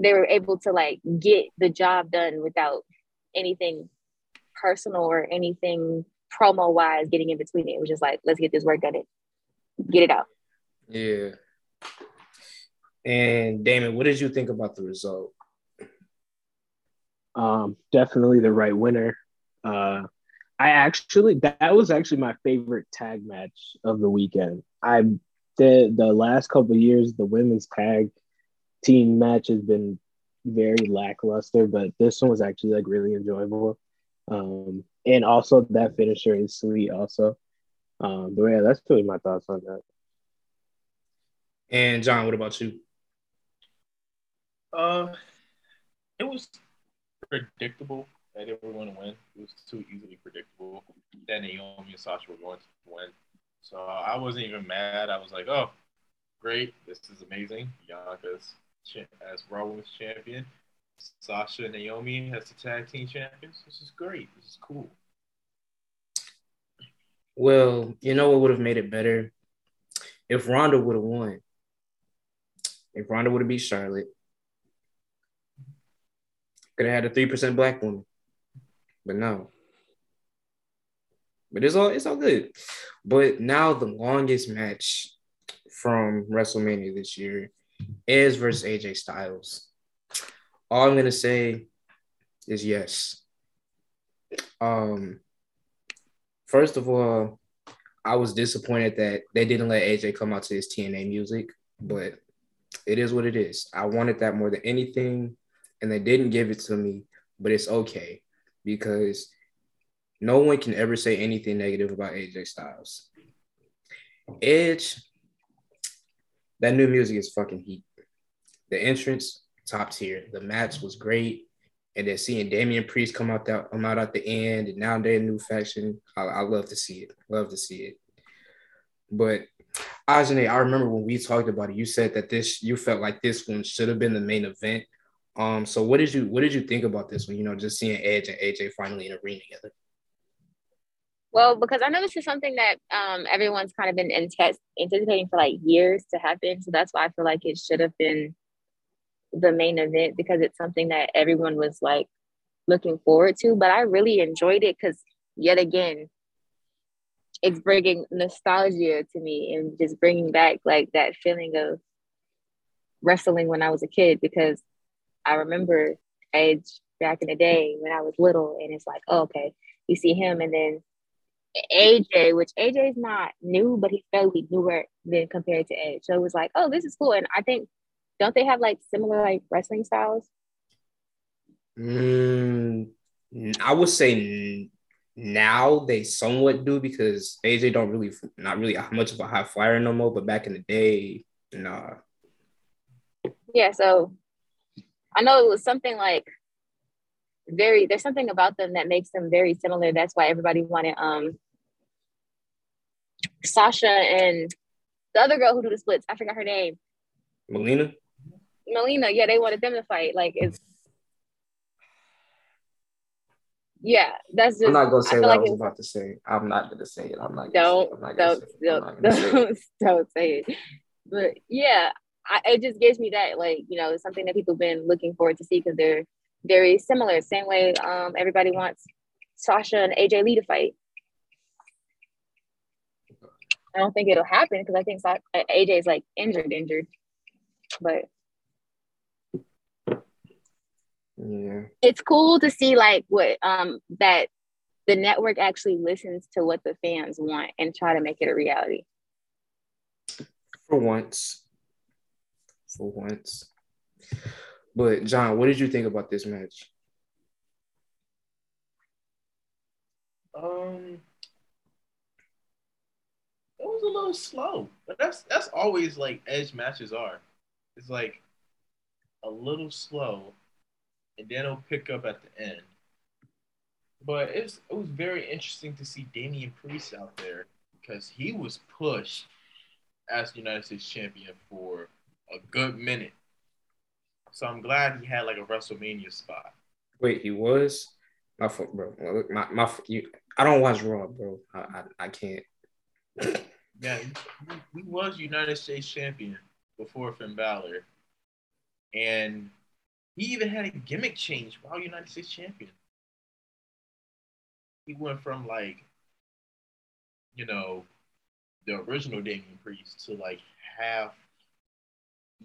they were able to like get the job done without anything personal or anything promo wise getting in between it. It was just like, let's get this work done get it out. Yeah. And Damon, what did you think about the result? Um, definitely the right winner. Uh, I actually that was actually my favorite tag match of the weekend. I the the last couple years, the women's tag team match has been very lackluster, but this one was actually like really enjoyable. Um, and also that finisher is sweet also. Um, but yeah, that's really my thoughts on that. And John, what about you? Uh, it was predictable that they were going to win. It was too easily predictable that Naomi and Sasha were going to win. So I wasn't even mad. I was like, oh, great. This is amazing. Bianca's as Raw Women's Champion. Sasha and Naomi as the tag team champions. This is great. This is cool. Well, you know what would have made it better? If Ronda would have won. If Ronda would have beat Charlotte. Could have had a 3% black woman. But no. But it's all it's all good. But now the longest match from WrestleMania this year is versus AJ Styles. All I'm gonna say is yes. Um, first of all, I was disappointed that they didn't let AJ come out to his TNA music, but it is what it is. I wanted that more than anything, and they didn't give it to me, but it's okay because no one can ever say anything negative about AJ Styles. Edge, that new music is fucking heat. The entrance, top tier. The match was great. And then seeing Damian Priest come out that come out at the end, and now they're a new faction. I, I love to see it. Love to see it. But Ajane, I remember when we talked about it, you said that this you felt like this one should have been the main event. Um, so what did you what did you think about this one? You know, just seeing Edge and AJ finally in a ring together. Well, because I know this is something that um, everyone's kind of been anticipating for like years to happen, so that's why I feel like it should have been the main event because it's something that everyone was like looking forward to. But I really enjoyed it because yet again, it's bringing nostalgia to me and just bringing back like that feeling of wrestling when I was a kid because I remember Edge back in the day when I was little, and it's like, oh, okay, you see him, and then AJ, which AJ is not new, but he's fairly newer than compared to Edge. So it was like, oh, this is cool. And I think, don't they have like similar like wrestling styles? Mm, I would say now they somewhat do because AJ don't really not really much of a high flyer no more. But back in the day, nah. Yeah, so I know it was something like very there's something about them that makes them very similar. That's why everybody wanted um Sasha and the other girl who do the splits. I forgot her name. Melina. Melina, yeah, they wanted them to fight. Like it's yeah, that's just. I'm not gonna say what like I was about to say. I'm not gonna say it. I'm not. Don't I'm not don't don't don't, don't say it. But yeah, I, it just gives me that like you know something that people have been looking forward to see because they're very similar. Same way um, everybody wants Sasha and AJ Lee to fight. I don't think it'll happen because I think AJ is like injured, injured. But yeah, it's cool to see like what um that the network actually listens to what the fans want and try to make it a reality. For once, for once. But John, what did you think about this match? Um, it was a little slow, but that's that's always like edge matches are. It's like a little slow, and then it'll pick up at the end. But it's it was very interesting to see Damian Priest out there because he was pushed as the United States champion for a good minute. So I'm glad he had like a WrestleMania spot. Wait, he was? My foot, bro. My my you. I don't watch Raw, bro. I I, I can't. yeah, he, he, was United States champion before Finn Balor, and he even had a gimmick change while United States champion. He went from like, you know, the original Damian Priest to like half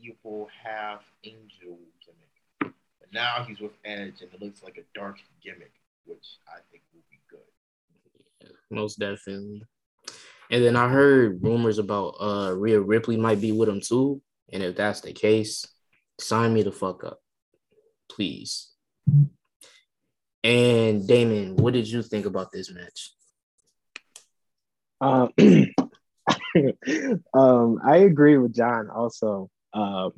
evil, half angel gimmick. But now he's with Edge, and it looks like a dark gimmick, which I think will be good. Yeah, most definitely. And then I heard rumors about uh Rhea Ripley might be with him too. And if that's the case, sign me the fuck up. Please. And Damon, what did you think about this match? Um, um, I agree with John also. Um,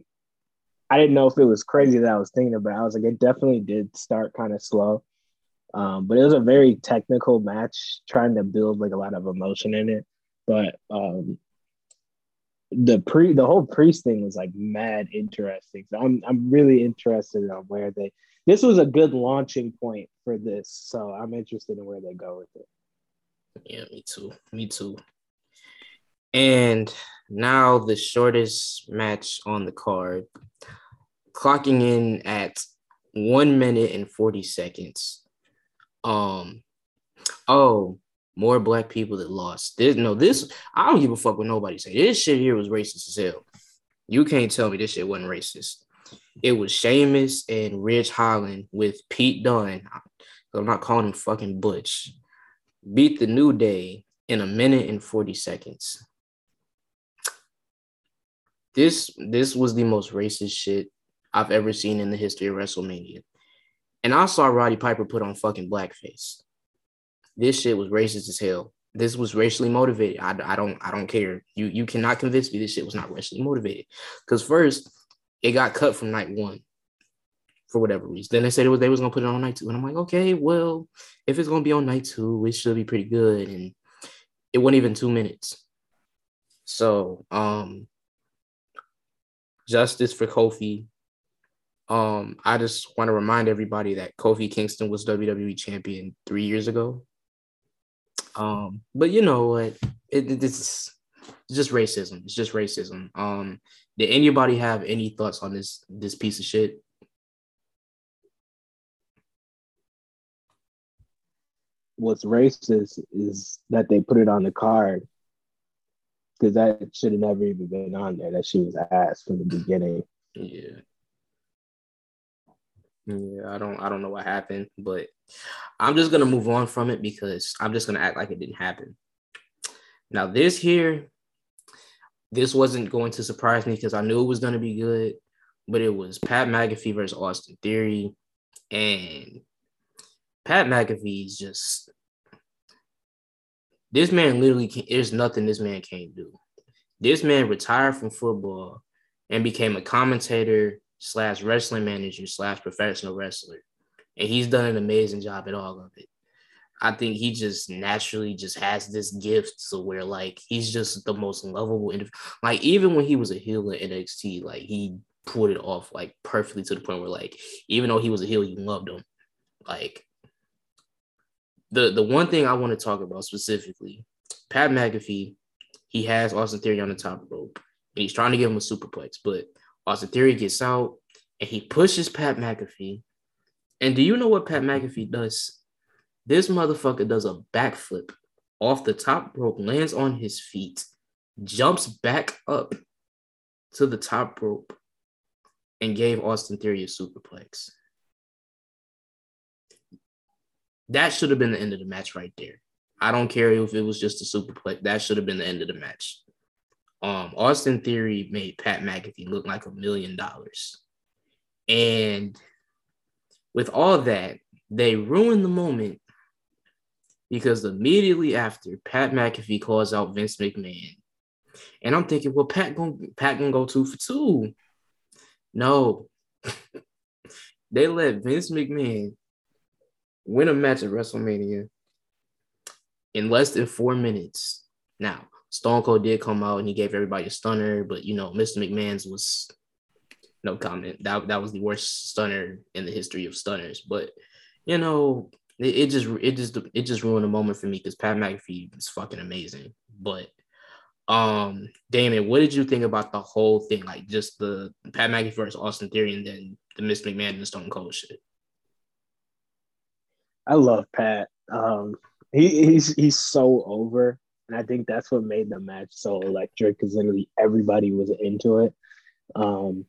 I didn't know if it was crazy that I was thinking about. I was like, it definitely did start kind of slow. Um, but it was a very technical match, trying to build like a lot of emotion in it. But um, the pre the whole priest thing was like mad interesting. So I'm I'm really interested on where they this was a good launching point for this. So I'm interested in where they go with it. Yeah, me too. Me too. And now the shortest match on the card, clocking in at one minute and 40 seconds. Um, oh, more black people that lost. This, no, this I don't give a fuck what nobody say. This shit here was racist as hell. You can't tell me this shit wasn't racist. It was Sheamus and Ridge Holland with Pete Dunne. I'm not calling him fucking Butch. Beat the New Day in a minute and 40 seconds. This this was the most racist shit I've ever seen in the history of WrestleMania. And I saw Roddy Piper put on fucking blackface. This shit was racist as hell. This was racially motivated. I, I don't I don't care. You you cannot convince me this shit was not racially motivated. Because first, it got cut from night one for whatever reason. Then they said it was they was gonna put it on night two, and I'm like, okay, well, if it's gonna be on night two, it should be pretty good. And it wasn't even two minutes. So, um, justice for Kofi. Um, I just want to remind everybody that Kofi Kingston was WWE champion three years ago. Um, but you know what? It, it, it's just racism. It's just racism. Um, did anybody have any thoughts on this this piece of shit? What's racist is that they put it on the card because that should have never even been on there. That she was asked from the beginning. Yeah. Yeah, I don't I don't know what happened, but I'm just gonna move on from it because I'm just gonna act like it didn't happen. Now, this here, this wasn't going to surprise me because I knew it was gonna be good, but it was Pat McAfee versus Austin Theory. And Pat McAfee's just this man literally can, there's nothing this man can't do. This man retired from football and became a commentator slash wrestling manager slash professional wrestler. And he's done an amazing job at all of it. I think he just naturally just has this gift so where like he's just the most lovable individual. Like even when he was a heel in NXT, like he pulled it off like perfectly to the point where like even though he was a heel, you loved him. Like the the one thing I want to talk about specifically, Pat McAfee, he has Austin Theory on the top rope and he's trying to give him a superplex, but Austin Theory gets out and he pushes Pat McAfee. And do you know what Pat McAfee does? This motherfucker does a backflip off the top rope, lands on his feet, jumps back up to the top rope, and gave Austin Theory a superplex. That should have been the end of the match right there. I don't care if it was just a superplex. That should have been the end of the match. Um, Austin Theory made Pat McAfee look like a million dollars. And with all that, they ruined the moment because immediately after, Pat McAfee calls out Vince McMahon. And I'm thinking, well, Pat gonna, Pat gonna go two for two. No. they let Vince McMahon win a match at WrestleMania in less than four minutes. Now, Stone Cold did come out and he gave everybody a stunner, but you know, Mr. McMahon's was no comment. That that was the worst stunner in the history of stunners. But you know, it, it just it just it just ruined a moment for me because Pat McAfee is fucking amazing. But um, Damon, what did you think about the whole thing? Like just the Pat McAfee versus Austin Theory, and then the Mr. McMahon and Stone Cold shit. I love Pat. Um, he, he's he's so over, and I think that's what made the match so electric because literally everybody was into it. Um,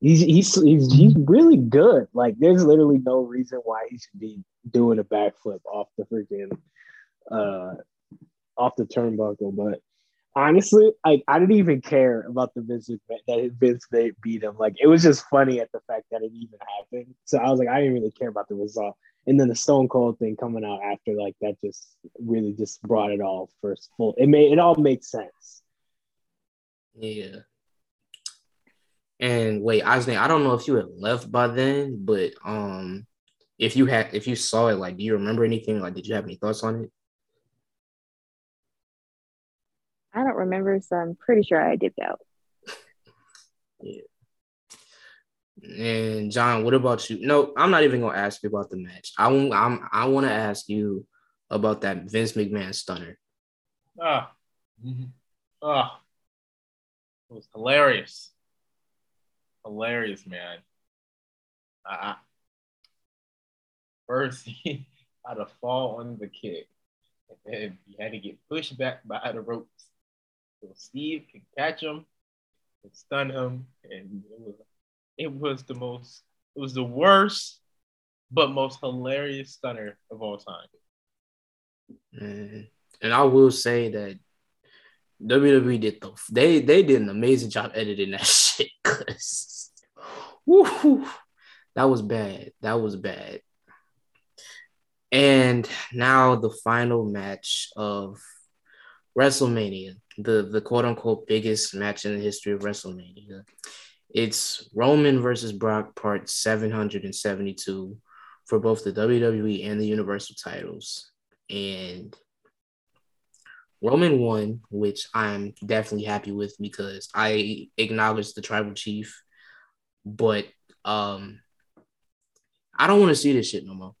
he's he's he's he's really good. Like, there's literally no reason why he should be doing a backflip off the freaking uh off the turnbuckle, but honestly, like I didn't even care about the Vince that Vince they beat him. Like it was just funny at the fact that it even happened. So I was like, I didn't really care about the result. And then the Stone Cold thing coming out after, like that, just really just brought it all first full. It made it all makes sense. Yeah. And wait, I was I don't know if you had left by then, but um, if you had, if you saw it, like, do you remember anything? Like, did you have any thoughts on it? I don't remember, so I'm pretty sure I dipped out. Yeah. And John, what about you? No, I'm not even gonna ask you about the match. I want I'm I want to ask you about that Vince McMahon stunner. Ah, mm-hmm. ah, it was hilarious, hilarious, man. I, first he had to fall on the kick, and then he had to get pushed back by the ropes so Steve can catch him and stun him, and it was it was the most it was the worst but most hilarious stunner of all time. And, and I will say that WWE did the they they did an amazing job editing that shit because that was bad. That was bad. And now the final match of WrestleMania, the the quote unquote biggest match in the history of WrestleMania. It's Roman versus Brock, part 772 for both the WWE and the Universal titles. And Roman won, which I'm definitely happy with because I acknowledge the tribal chief, but um I don't want to see this shit no more.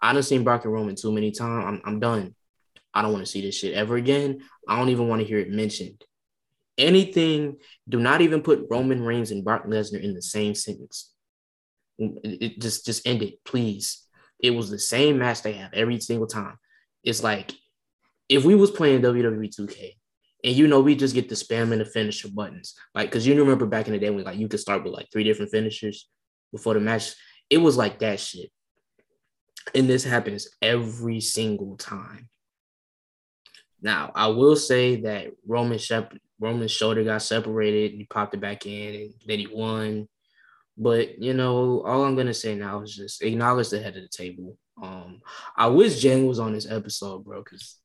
I done seen Brock and Roman too many times. I'm, I'm done. I don't want to see this shit ever again. I don't even want to hear it mentioned. Anything, do not even put Roman Reigns and Brock Lesnar in the same sentence. It, just just end it, please. It was the same match they have every single time. It's like if we was playing WWE 2K and you know we just get the spam and the finisher buttons, like because you remember back in the day when like you could start with like three different finishers before the match. It was like that shit. And this happens every single time. Now, I will say that Roman Shep- Roman's shoulder got separated. He popped it back in, and then he won. But you know, all I'm gonna say now is just acknowledge the head of the table. Um, I wish Jen was on this episode, bro, because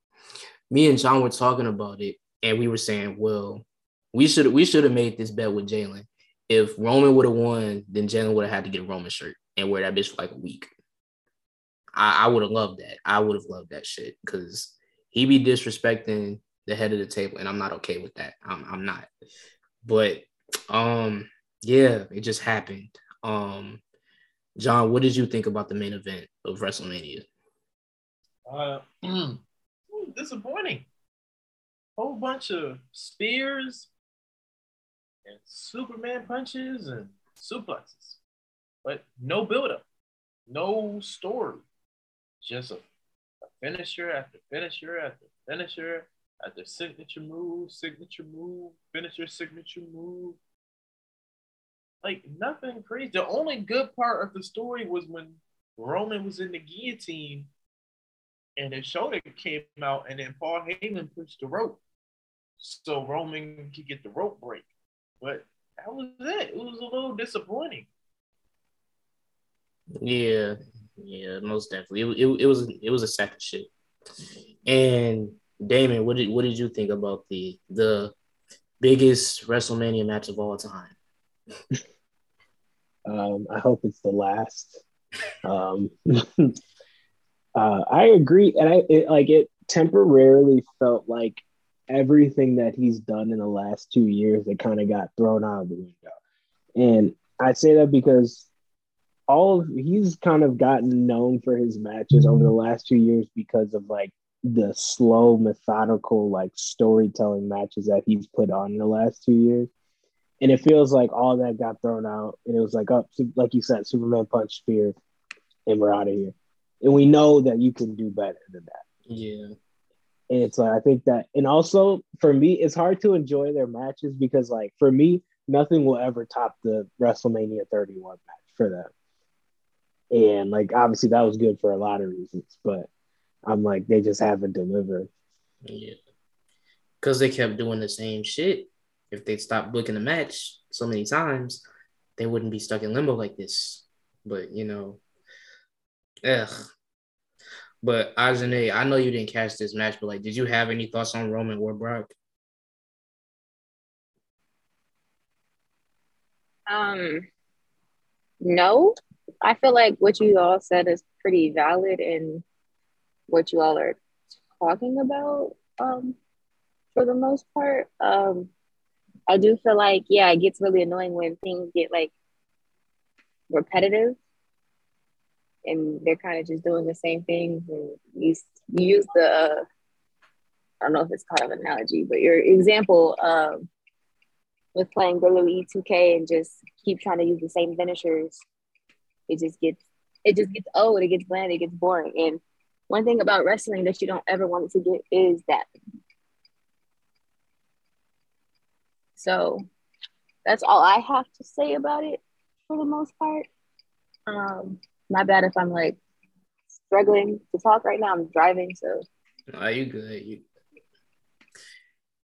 me and John were talking about it, and we were saying, well, we should we should have made this bet with Jalen. If Roman would have won, then Jalen would have had to get a Roman shirt and wear that bitch for like a week. I, I would have loved that. I would have loved that shit because he be disrespecting the head of the table, and I'm not okay with that. I'm I'm not. But um, yeah, it just happened. Um, John, what did you think about the main event of WrestleMania? Uh, disappointing. Whole bunch of spears and Superman punches and suplexes, but no buildup, no story, just a finisher after finisher after finisher after signature move, signature move, finisher, signature move. Like nothing crazy. The only good part of the story was when Roman was in the guillotine and his shoulder came out, and then Paul Heyman pushed the rope so Roman could get the rope break. But that was it. It was a little disappointing. Yeah, yeah, most definitely. It, it, it was it was a sack of shit. And Damon, what did what did you think about the the biggest WrestleMania match of all time? um, I hope it's the last. Um, uh, I agree, and I it, like it temporarily felt like everything that he's done in the last two years that kind of got thrown out of the window. And I say that because all of he's kind of gotten known for his matches over the last two years because of like the slow, methodical, like storytelling matches that he's put on in the last two years. And it feels like all that got thrown out, and it was like up, oh, like you said, Superman punch spear, and we're out of here. And we know that you can do better than that. Yeah. And it's like I think that, and also for me, it's hard to enjoy their matches because, like, for me, nothing will ever top the WrestleMania 31 match for them. And like obviously that was good for a lot of reasons, but I'm like they just haven't delivered. Yeah. Because they kept doing the same shit. If they stopped booking the match so many times, they wouldn't be stuck in limbo like this. But you know, ugh. But Ajane, I know you didn't catch this match, but like, did you have any thoughts on Roman or Brock? Um, no, I feel like what you all said is pretty valid in what you all are talking about. Um, for the most part, um, I do feel like yeah, it gets really annoying when things get like repetitive and they're kind of just doing the same things and you, you use the uh, I don't know if it's of an analogy, but your example um, with playing WWE 2K and just keep trying to use the same finishers, it just gets it just gets old, it gets bland, it gets boring. And one thing about wrestling that you don't ever want to get is that. So that's all I have to say about it for the most part. Um, my bad if I'm like struggling to talk right now. I'm driving, so. Are you good? You.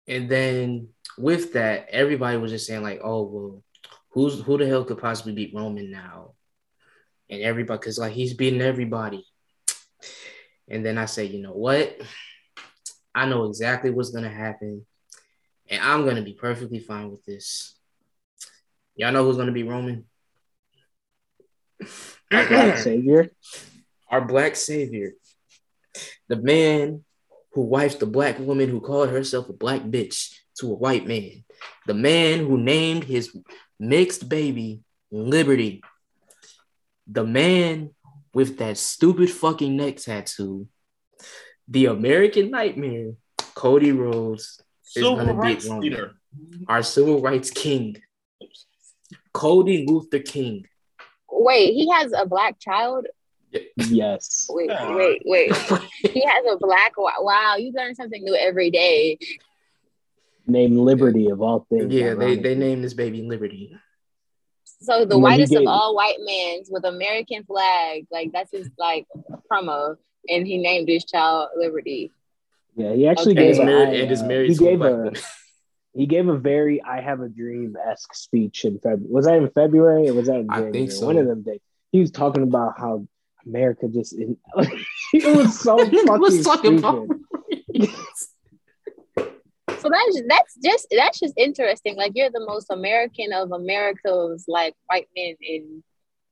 And then with that, everybody was just saying like, "Oh well, who's who the hell could possibly beat Roman now?" And everybody, because like he's beating everybody. And then I say, you know what? I know exactly what's gonna happen, and I'm gonna be perfectly fine with this. Y'all know who's gonna be Roman? Our black savior. Our black savior. The man who wiped the black woman who called herself a black bitch to a white man. The man who named his mixed baby Liberty. The man with that stupid fucking neck tattoo. The American Nightmare, Cody Rhodes, is Civil gonna rights beat Roman. leader. Our civil rights king, Cody Luther King. Wait, he has a black child. Yes. Wait, Aw. wait, wait. He has a black. Wow, you learn something new every day. Named Liberty of all things. yeah, they, they named this baby Liberty. So the You know, he whitest of all white men with American flag, like that's his like promo, and he named his child Liberty. Yeah, he actually Okay. And is gave. a- married, I, and is uh, married he gave a he gave a very "I Have a Dream" esque speech in February. Was that in February or was that in I January? think so. One of them days. He was talking about how America just is. it was so fucking was talking about- stupid. So that's that's just that's just interesting. Like you're the most American of America's like white men, and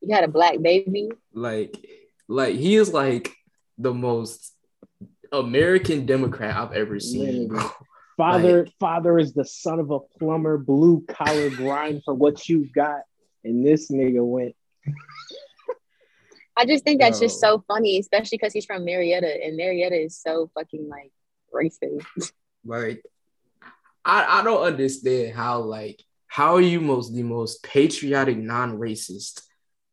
you had a black baby. like, like he is like the most American Democrat I've ever seen. bro. Father, father is the son of a plumber, blue collar grind for what you got, and this nigga went. I just think that's just so funny, especially because he's from Marietta, and Marietta is so fucking like racist. Like, I I don't understand how like how are you most the most patriotic non-racist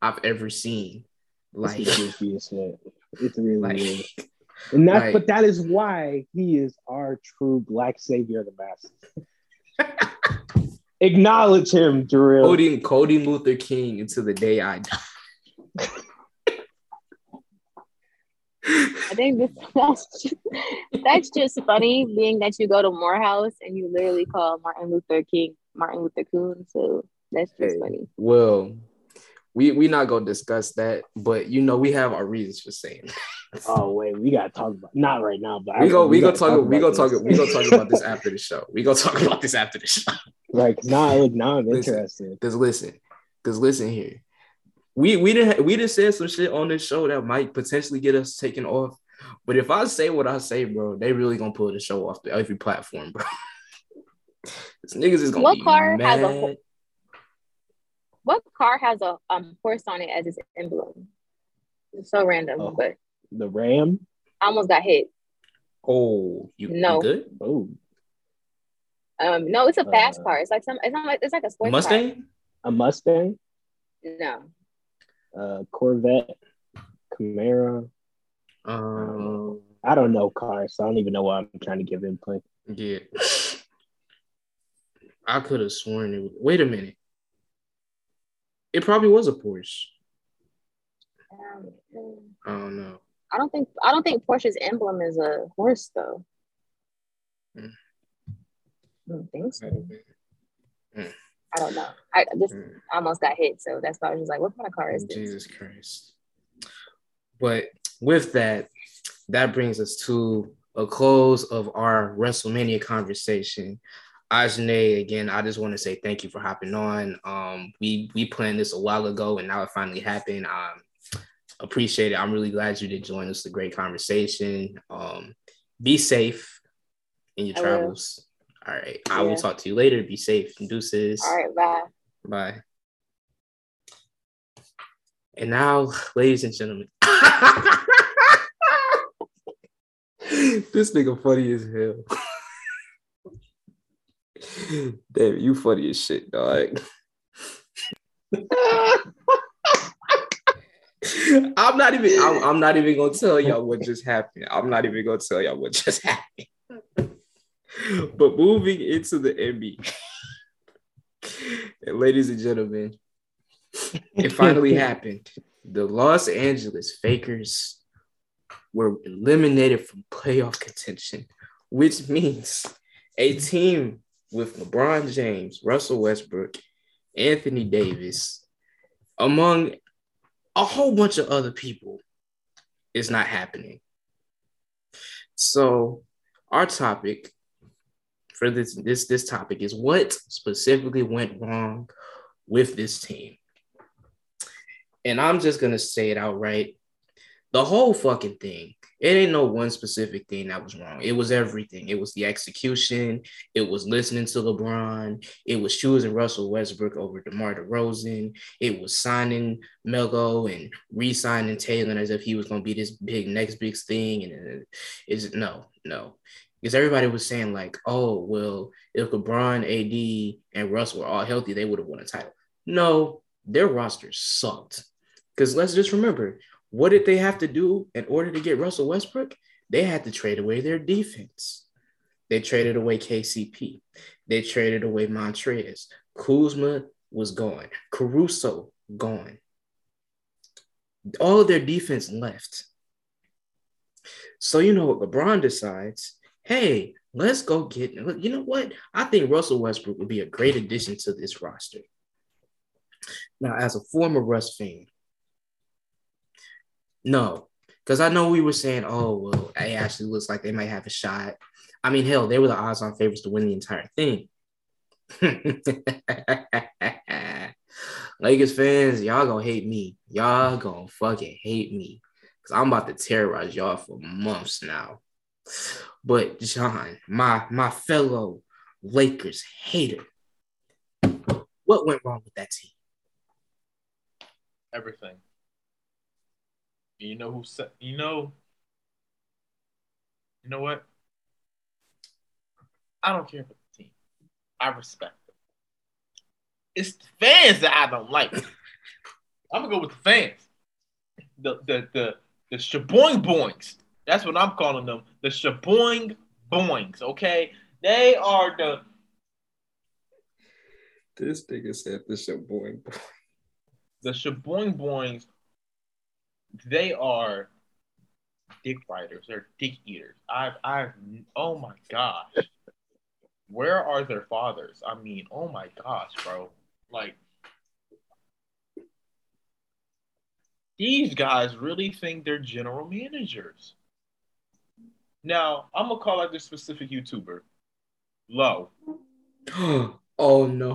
I've ever seen. Like, it's the goofiest. It's really like is. And that, Like- but that is why he is our true black savior of the masses. Acknowledge him, Drill. Cody Cody Luther King until the day I die. I think this, that's just, that's just funny, being that you go to Morehouse and you literally call Martin Luther King Martin Luther Coon. So that's just Hey. funny. Well, we we not gonna discuss that, but you know we have our reasons for saying. it. Oh wait, we gotta talk about not right now, but we go we go gotta talk we go talk we go talk about this after the show. We go talk about this after the show. Like now, look, now I'm Listen. interested. Cause listen, cause listen here, we we didn't we didn't say some shit on this show that might potentially get us taken off. But if I say what I say, bro, they really gonna pull the show off the every platform, bro. this niggas is gonna What be car mad. has a- What car has a um horse on it as its emblem? It's so random, Oh. but The Ram. I almost got hit. oh, you, you No. good? Oh, Um, no, it's a fast Uh, car. It's like some. It's not like it's like a sports Mustang? a Mustang. No, uh, Corvette, Camaro. Um, I don't know cars, so I don't even know why I'm trying to give input. yeah. I could have sworn it. Was, wait a minute. It probably was a Porsche. um, I don't know. I don't think I don't think Porsche's emblem is a horse though. I don't think so. Mm. I don't know. I just mm. almost got hit, so that's why I was just like, "What kind of car is this?" Jesus Christ! But with that, that brings us to a close of our WrestleMania conversation. Ajane, again, I just want to say thank you for hopping on. Um, we we planned this a while ago, and now it finally happened. Um, appreciate it. I'm really glad you did join us. It's a great conversation. Um, be safe in your I travels. Will. All right. Yeah. I will talk to you later. Be safe. Deuces. All right. Bye. Bye. And now, ladies and gentlemen, this nigga funny as hell. Damn, you funny as shit, dog. I'm not even. I'm, I'm, not even gonna tell y'all what just happened. I'm not even gonna tell y'all what just happened. but moving into the NBA, and ladies and gentlemen, it finally happened. The Los Angeles Fakers were eliminated from playoff contention, which means a team with LeBron James, Russell Westbrook, Anthony Davis, among a whole bunch of other people, is not happening. So, our topic for this this this topic is what specifically went wrong with this team. And I'm just gonna say it outright. The whole fucking thing it ain't no one specific thing that was wrong. It was everything. It was the execution. It was listening to LeBron. It was choosing Russell Westbrook over DeMar DeRozan. It was signing Melo and re-signing Taylor as if he was to be this big next big thing. And uh, it's no, no. Because everybody was saying like, oh, well, if LeBron, AD, and Russell were all healthy, they would have won a title. No, their roster sucked. Because let's just remember, what did they have to do in order to get Russell Westbrook? They had to trade away their defense. They traded away KCP. They traded away Montrez. Kuzma was gone. Caruso gone. All of their defense left. So you know what LeBron decides? Hey, let's go get. You know what? I think Russell Westbrook would be a great addition to this roster. Now, as a former Russ fan, no, because I know we were saying, oh, well, it actually looks like they might have a shot. I mean, hell, they were the odds on favorites to win the entire thing. Lakers fans, y'all gonna hate me. Y'all gonna fucking hate me. Cause I'm about to terrorize y'all for months now. But John, my my fellow Lakers hater, what went wrong with that team? Everything. You know who said, you know, you know what? I don't care for the team. I respect them. It's the fans that I don't like. I'm gonna go with the fans. The the the the shaboing boings. That's what I'm calling them. The shaboing boings. Okay, they are the. This nigga said the shaboing boings. The shaboing boings they are dick riders. They're dick eaters. I've, I've, oh my gosh. Where are their fathers? I mean, oh my gosh, bro. Like, these guys really think they're general managers. Now, I'm gonna call out this specific YouTuber, Low. oh no.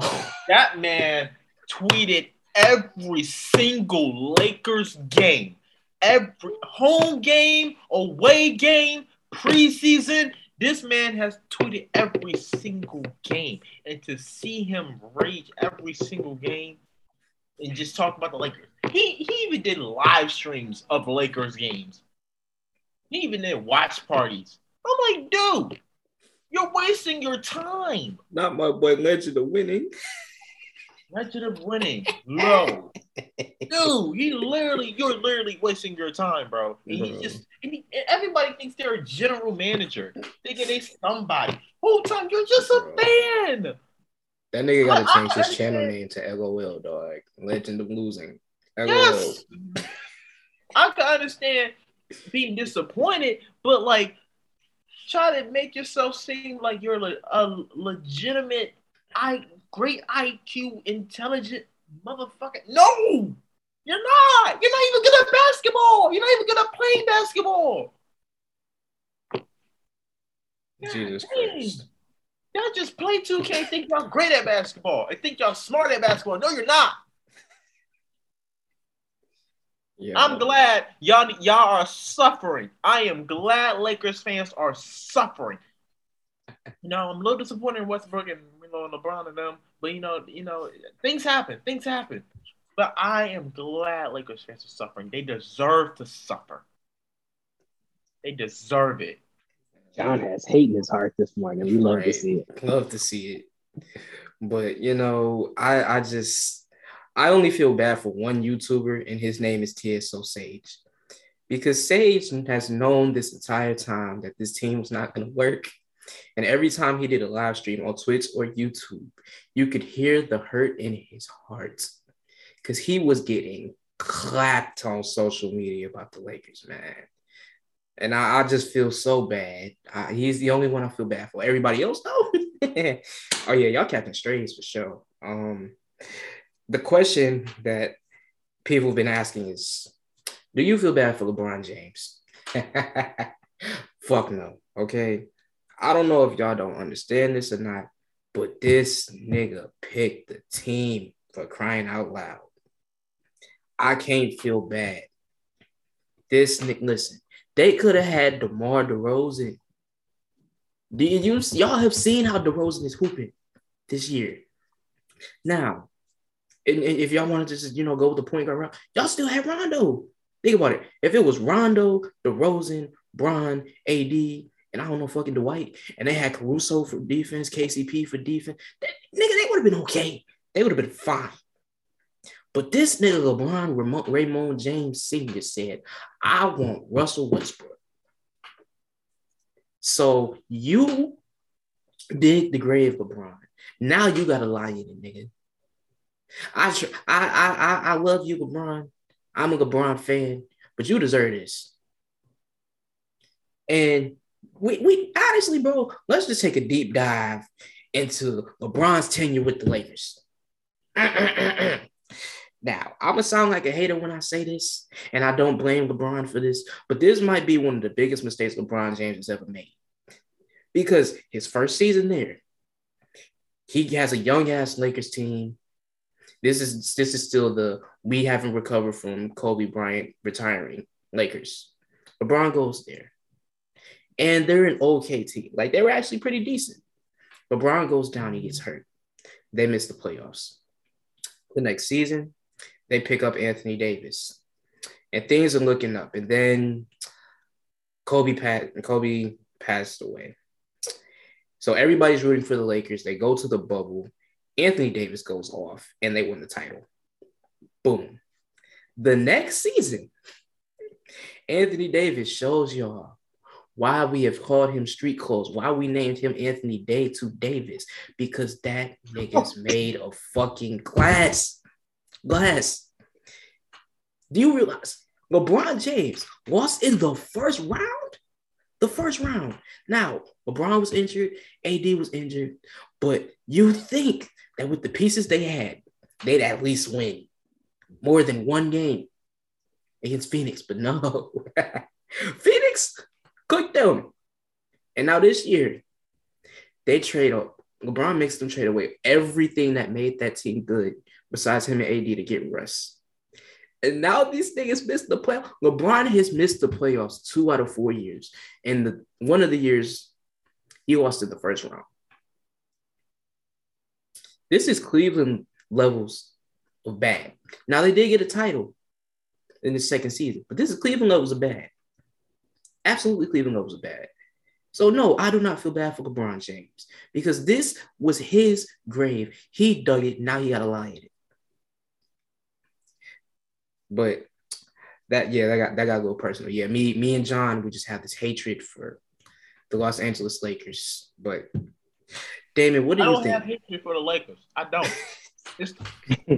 That man tweeted every single Lakers game every home game, away game, preseason. This man has tweeted every single game, and to see him rage every single game and just talk about the Lakers, he he even did live streams of Lakers games. He even did watch parties. I'm like, dude, you're wasting your time. Not my boy Legend of winning. Legend of winning. No. Dude, he literally, you're literally wasting your time, bro. And he just, and he, everybody thinks they're a general manager, thinking they somebody. Whole time, you're just a fan. That nigga gotta I, change I his channel name to LOL, dog. Legend of losing. LOL. Yes. I can understand being disappointed, but like, try to make yourself seem like you're a, a legitimate, I great IQ, intelligent motherfucker. No, you're not. You're not even good at basketball. You're not even good at playing basketball. Jesus. Christ. Y'all just play 2K, think y'all great at basketball. I think y'all smart at basketball. No, you're not. Yeah. I'm glad y'all y'all are suffering. I am glad Lakers fans are suffering. You know, I'm a little disappointed in Westbrook and you know LeBron and them, but you know, you know, things happen. Things happen. But I am glad Lakers fans are suffering. They deserve to suffer. They deserve it. John has hate in his heart this morning. We love to see it. Love to see it. But you know, I I just I only feel bad for one YouTuber, and his name is TSO Sage. Because Sage has known this entire time that this team was not gonna work. And every time he did a live stream on Twitch or YouTube, you could hear the hurt in his heart. Because he was getting clapped on social media about the Lakers, man. And I, I just feel so bad. I, he's the only one I feel bad for. Everybody else, though. oh yeah, y'all Captain Strays for sure. Um, the question that people have been asking is, do you feel bad for LeBron James? Fuck no. Okay. I don't know if y'all don't understand this or not, but this nigga picked the team for crying out loud. I can't feel bad. This nigga, listen, they could have had DeMar DeRozan. Do you y'all have seen how DeRozan is hooping this year? Now, and, and if y'all wanted to just you know go with the point guard route, y'all still have Rondo. Think about it. If it was Rondo, DeRozan, Bron, AD, and I don't know fucking Dwight, and they had Caruso for defense, KCP for defense, that, nigga, they would have been okay. They would have been fine. But this nigga LeBron Raymond James Sr. said, I want Russell Westbrook. So you dig the grave, LeBron. Now you gotta lie in it, nigga. I, I I I love you, LeBron. I'm a LeBron fan, but you deserve this. And we we honestly, bro, let's just take a deep dive into LeBron's tenure with the Lakers. Now, I'm gonna sound like a hater when I say this, and I don't blame LeBron for this, but this might be one of the biggest mistakes LeBron James has ever made. Because his first season there, he has a young ass Lakers team. This is this is still the we haven't recovered from Kobe Bryant retiring Lakers. LeBron goes there, and they're an okay team. Like they were actually pretty decent. LeBron goes down, he gets hurt. They miss the playoffs. The next season, they pick up Anthony Davis, and things are looking up. And then Kobe pat Kobe passed away. So everybody's rooting for the Lakers. They go to the bubble. Anthony Davis goes off, and they win the title. Boom. The next season, Anthony Davis shows y'all why we have called him street clothes, why we named him Anthony Day to Davis, because that nigga's made of fucking glass. Glass. Do you realize LeBron James lost in the first round? The first round. Now, LeBron was injured, AD was injured, but you think that with the pieces they had, they'd at least win more than one game against Phoenix, but no. Phoenix cooked them. And now this year, they trade up. LeBron makes them trade away everything that made that team good, besides him and AD to get Russ. And now these niggas missed the playoffs. LeBron has missed the playoffs two out of four years. And the one of the years he lost in the first round. This is Cleveland levels of bad. Now they did get a title in the second season, but this is Cleveland levels of bad. Absolutely, Cleveland levels of bad. So no, I do not feel bad for LeBron James because this was his grave. He dug it. Now he got to lie in it. But that yeah, that got that got a little personal. Yeah, me me and John, we just have this hatred for the Los Angeles Lakers. But Damon, what do I you don't think? have history for the Lakers. I don't. It's,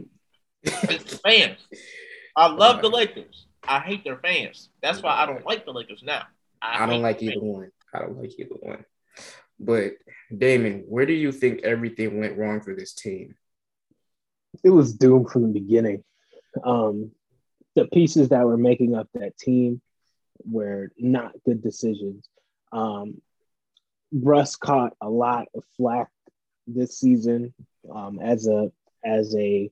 it's the fans. I love the Lakers. I hate their fans. That's why I don't like the Lakers now. I don't like either fans. one. I don't like either one. But Damon, where do you think everything went wrong for this team? It was doomed from the beginning. Um, the pieces that were making up that team were not good decisions. Um, Russ caught a lot of flack this season um, as a as a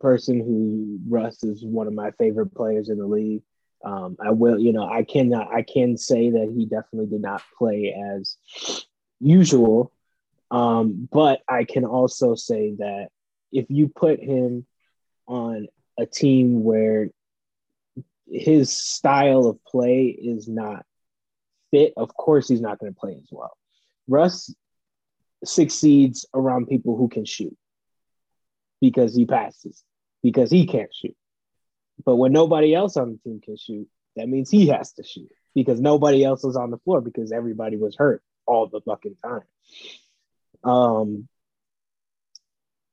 person who Russ is one of my favorite players in the league. Um, I will, you know, I cannot, I can say that he definitely did not play as usual. Um, but I can also say that if you put him on a team where his style of play is not fit, of course he's not going to play as well. Russ succeeds around people who can shoot because he passes, because he can't shoot. But when nobody else on the team can shoot, that means he has to shoot because nobody else was on the floor because everybody was hurt all the fucking time. Um,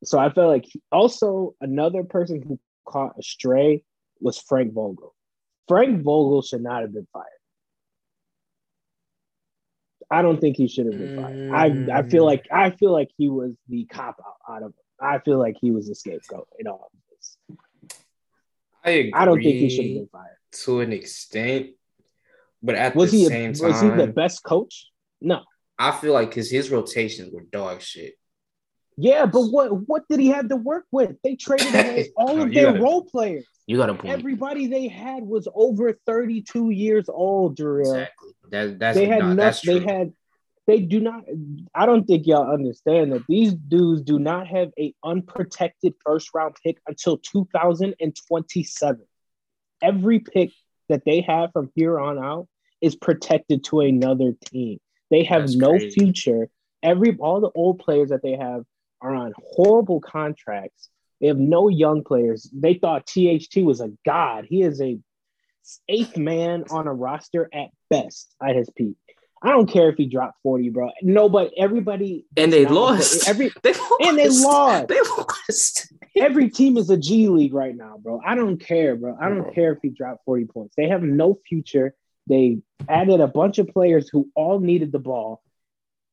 so I felt like he, also another person who caught a stray was Frank Vogel. Frank Vogel should not have been fired. I don't think he should have been fired. I I feel mm. like I feel like he was the cop out, out of I feel like he was the scapegoat in all of this. I agree I don't think he should have been fired. to an extent, but at Was the he a, same was he the best coach? No. I feel like because his rotations were dog shit. Yeah, but what what did he have to work with? They traded away all of their gotta- role players. You got a point. Everybody they had was over 32 years old, Jarrell. exactly. That, that's they had not, that's They had. They do not. I don't think y'all understand that these dudes do not have a unprotected first round pick until 2027. Every pick that they have from here on out is protected to another team. They have That's no crazy. future. Every all the old players that they have are on horrible contracts. They have no young players. They thought THT was a god. He is a eighth man on a roster at best at his peak. I don't care if he dropped 40, bro. No, but everybody and they lost. Every they lost. and they lost. They lost. every team is a G League right now, bro. I don't care, bro. I don't care if he dropped 40 points. They have no future. They added a bunch of players who all needed the ball,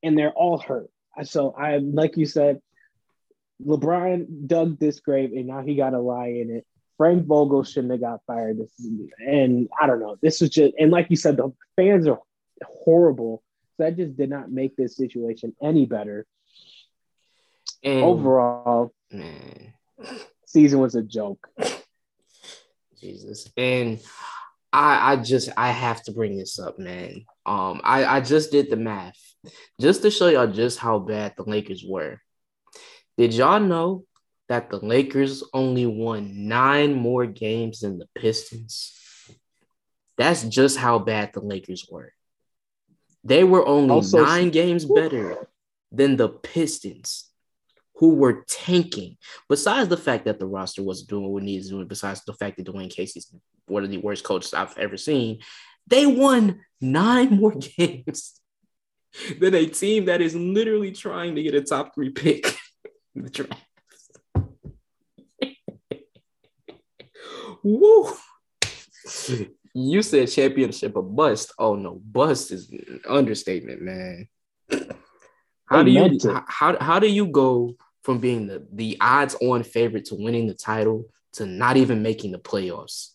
and they're all hurt. So I like you said, LeBron dug this grave and now he got to lie in it. Frank Vogel shouldn't have got fired. This is, and I don't know. This was just and like you said, the fans are horrible. So that just did not make this situation any better. And, Overall, man, season was a joke. Jesus. And I I just I have to bring this up, man. Um, I, I just did the math just to show y'all just how bad the Lakers were. Did y'all know that the Lakers only won nine more games than the Pistons? That's just how bad the Lakers were. They were only Also- nine games better than the Pistons, who were tanking. Besides the fact that the roster wasn't doing what it needs to do, besides the fact that Dwane Casey's one of the worst coaches I've ever seen, they won nine more games than a team that is literally trying to get a top three pick in the draft. Woo! You said championship a bust. Oh no, bust is an understatement, man. How do you how, how do you go from being the the odds on favorite to winning the title to not even making the playoffs?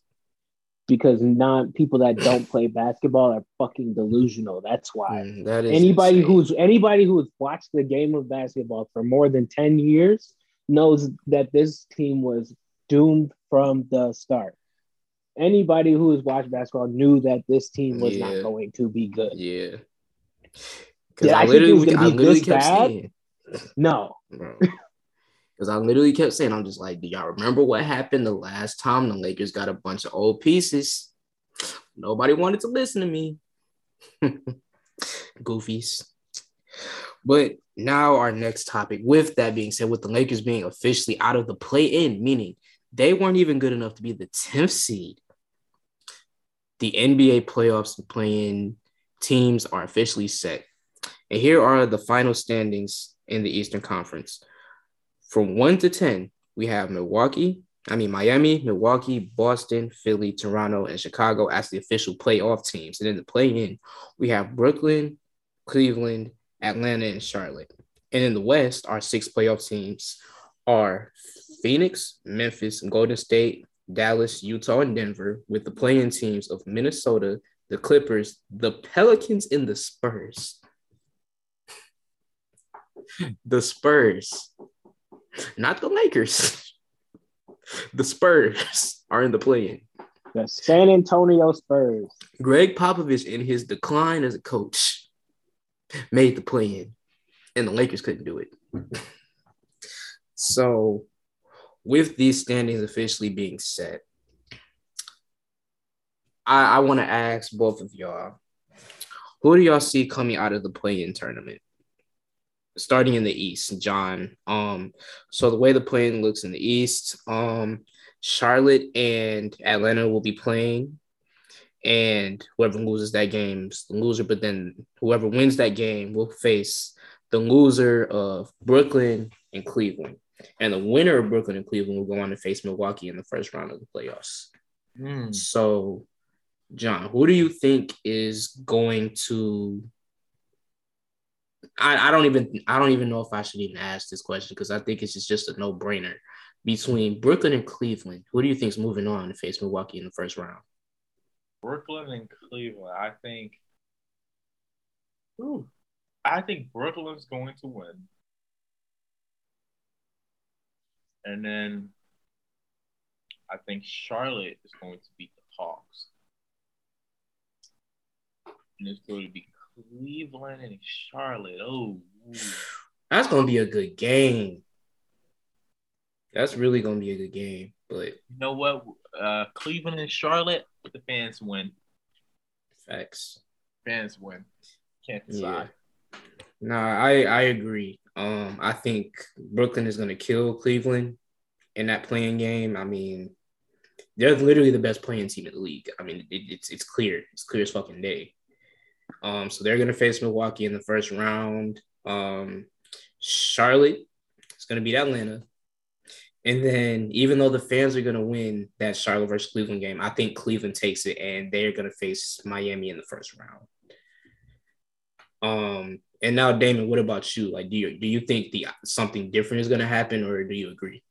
because non people that don't play basketball are fucking delusional. That's why. Mm, that is anybody insane. who's anybody who has watched the game of basketball for more than 10 years knows that this team was doomed from the start. Anybody who has watched basketball knew that this team was Yeah. not going to be good. yeah. Did Because I I, think it was literally, gonna I be literally this kept bad? saying, No. Because I literally kept saying, I'm just like, do y'all remember what happened the last time the Lakers got a bunch of old pieces? Nobody wanted to listen to me. Goofies. But now our next topic. With that being said, with the Lakers being officially out of the play-in, meaning they weren't even good enough to be the 10th seed. The NBA playoffs and play-in teams are officially set. And here are the final standings in the Eastern Conference. From 1 to 10, we have Milwaukee, I mean, Miami, Milwaukee, Boston, Philly, Toronto, and Chicago as the official playoff teams. And in the play in, we have Brooklyn, Cleveland, Atlanta, and Charlotte. And in the West, our six playoff teams are Phoenix, Memphis, Golden State, Dallas, Utah, and Denver, with the playing teams of Minnesota, the Clippers, the Pelicans, and the Spurs. the Spurs, not the Lakers. The Spurs are in the play-in. The San Antonio Spurs. Gregg Popovich, in his decline as a coach, made the play-in, and the Lakers couldn't do it. so, with these standings officially being set, I, I want to ask both of y'all, who do y'all see coming out of the play-in tournament? Starting in the East, John. Um, so the way the play-in looks in the East, um, Charlotte and Atlanta will be playing, and whoever loses that game is the loser. But then whoever wins that game will face the loser of Brooklyn and Cleveland. And the winner of Brooklyn and Cleveland will go on to face Milwaukee in the first round of the playoffs. Mm. So, John, who do you think is going to? I, I don't even I don't even know if I should even ask this question because I think it's just, just a no brainer between Brooklyn and Cleveland. Who do you think is moving on to face Milwaukee in the first round? Brooklyn and Cleveland. I think. Ooh, I think Brooklyn's going to win. And then I think Charlotte is going to beat the Hawks. And it's going to be Cleveland and Charlotte. Oh, that's going to be a good game. That's really going to be a good game. But you know what? Uh, Cleveland and Charlotte, the fans win. Facts. Fans win. Can't decide. Yeah. No, I I agree. Um, I think Brooklyn is going to kill Cleveland in that play-in game. I mean, they're literally the best playing team in the league. I mean, it, it's it's clear. It's clear as fucking day. Um, so they're gonna face Milwaukee in the first round. Um, Charlotte is gonna beat Atlanta. And then, even though the fans are gonna win that Charlotte versus Cleveland game, I think Cleveland takes it, and they're gonna face Miami in the first round. Um, and now, Damon, what about you? Like, do you do you think the something different is gonna happen, or do you agree?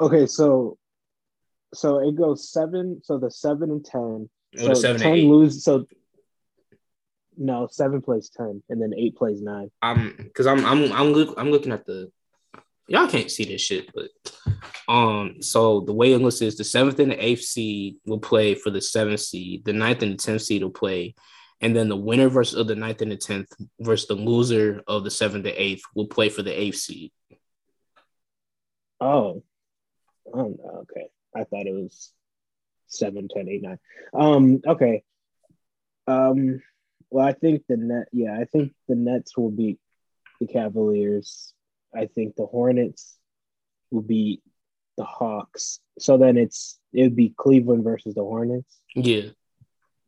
Okay, so so it goes seven. So the seven and ten. Oh, so seven ten lose. So no, seven plays ten, and then eight plays nine. Um, because I'm I'm I'm look, I'm looking at the. Y'all can't see this shit, but um, so the way it looks is the seventh and the eighth seed will play for the seventh seed. The ninth and the tenth seed will play and then the winner versus of the ninth and the tenth versus the loser of the seventh to eighth will play for the eighth seed. Oh, oh okay. I thought it was seven, ten, eight, nine. Um, okay. Um, well, I think the net. Yeah, I think the Nets will beat the Cavaliers. I think the Hornets will beat the Hawks. So then it's it would be Cleveland versus the Hornets. Yeah.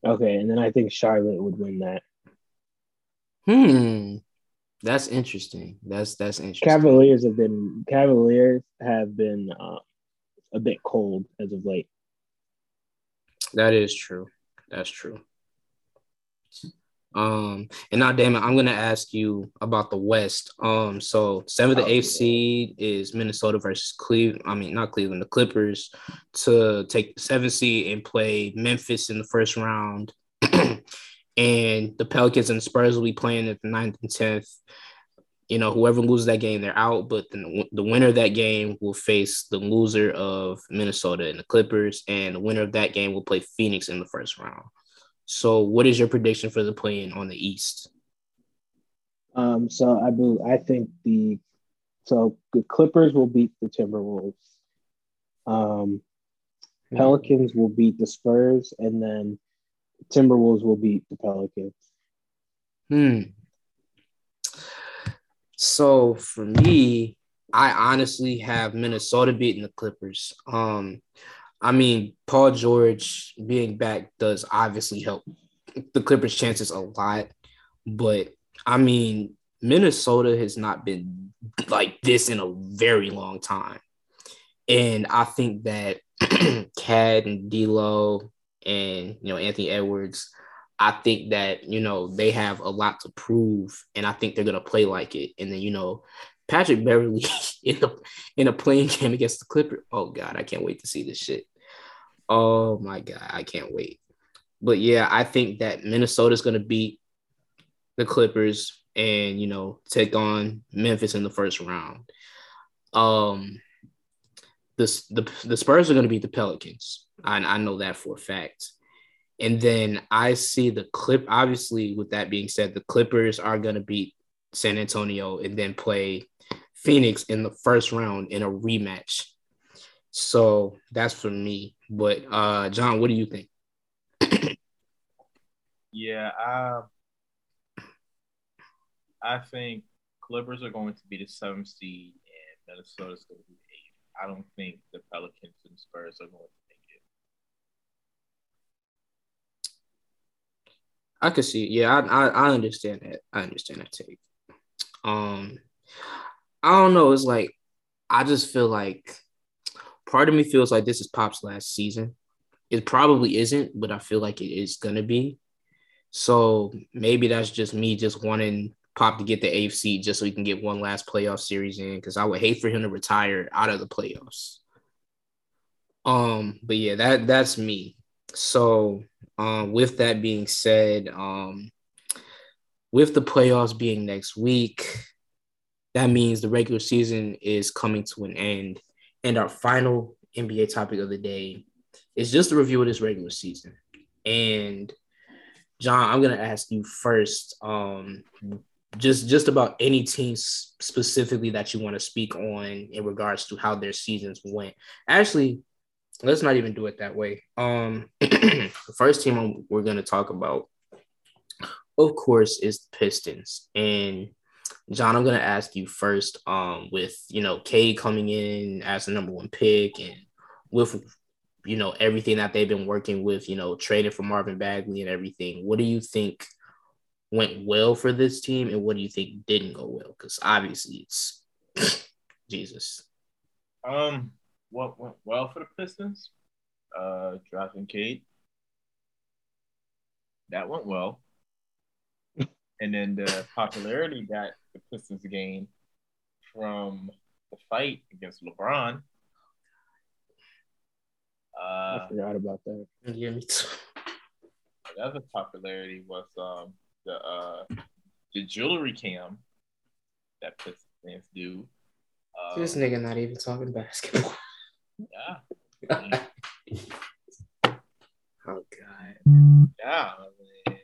Okay, and then I think Charlotte would win that. Hmm. That's interesting. That's that's interesting. Cavaliers have been Cavaliers have been uh, a bit cold as of late. That is true. That's true. Um, and now, Damon, I'm gonna ask you about the West. Um, so seventh to oh, eighth seed is Minnesota versus Cleveland. I mean, not Cleveland, the Clippers to take the seventh seed and play Memphis in the first round. and the Pelicans and Spurs will be playing at the ninth and tenth. You know, whoever loses that game, they're out. But then the winner of that game will face the loser of Minnesota and the Clippers, and the winner of that game will play Phoenix in the first round. So, what is your prediction for the play-in on the East? Um, so I believe I think the so the Clippers will beat the Timberwolves. Um, hmm. Pelicans will beat the Spurs, and then Timberwolves will beat the Pelicans. Hmm. So for me, I honestly have Minnesota beating the Clippers. Um, I mean, Paul George being back does obviously help the Clippers' chances a lot, but I mean, Minnesota has not been like this in a very long time. And I think that KAT and D'Lo and you know Anthony Edwards, I think that you know they have a lot to prove, and I think they're gonna play like it. And then you know Patrick Beverley in a in a playing game against the Clippers. Oh God, I can't wait to see this shit. Oh my God, I can't wait. But yeah, I think that Minnesota's gonna beat the Clippers and you know take on Memphis in the first round. Um, this the the Spurs are going to beat the Pelicans. I, I know that for a fact. And then I see the clip. Obviously, with that being said, the Clippers are going to beat San Antonio and then play Phoenix in the first round in a rematch. So that's for me. But uh, John, what do you think? yeah, I I think Clippers are going to be the seventh seed and Minnesota's going to be eight. I don't think the Pelicans and Spurs are going to make it. I could see. Yeah, I, I, I understand that. I understand that take. Um, I don't know. It's like I just feel like part of me feels like this is Pop's last season. It probably isn't, but I feel like it is gonna be. So maybe that's just me just wanting Pop to get the AFC just so he can get one last playoff series in because I would hate for him to retire out of the playoffs. Um, but yeah, that that's me. So um, with that being said, um, with the playoffs being next week, that means the regular season is coming to an end. And our final NBA topic of the day is just a review of this regular season. And John, I'm gonna ask you first. Um, just just about any team specifically that you want to speak on in regards to how their seasons went. Actually, let's not even do it that way. Um, the first team we're to talk about, of course, is the Pistons. And John, I'm going to ask you first. Um, with you know Cade coming in as the number one pick, and with you know everything that they've been working with, you know, trading for Marvin Bagley and everything. What do you think? went well for this team and what do you think didn't go well? Because obviously it's Jesus. Um, what went well for the Pistons? Uh, drafting Cade. That went well. and then the popularity that the Pistons gained from the fight against LeBron. Uh, I forgot about that. Yeah, me too. The other popularity was um, the uh the jewelry cam that puts fans do. Um, this nigga not even talking basketball. Yeah. oh god. Yeah. Man.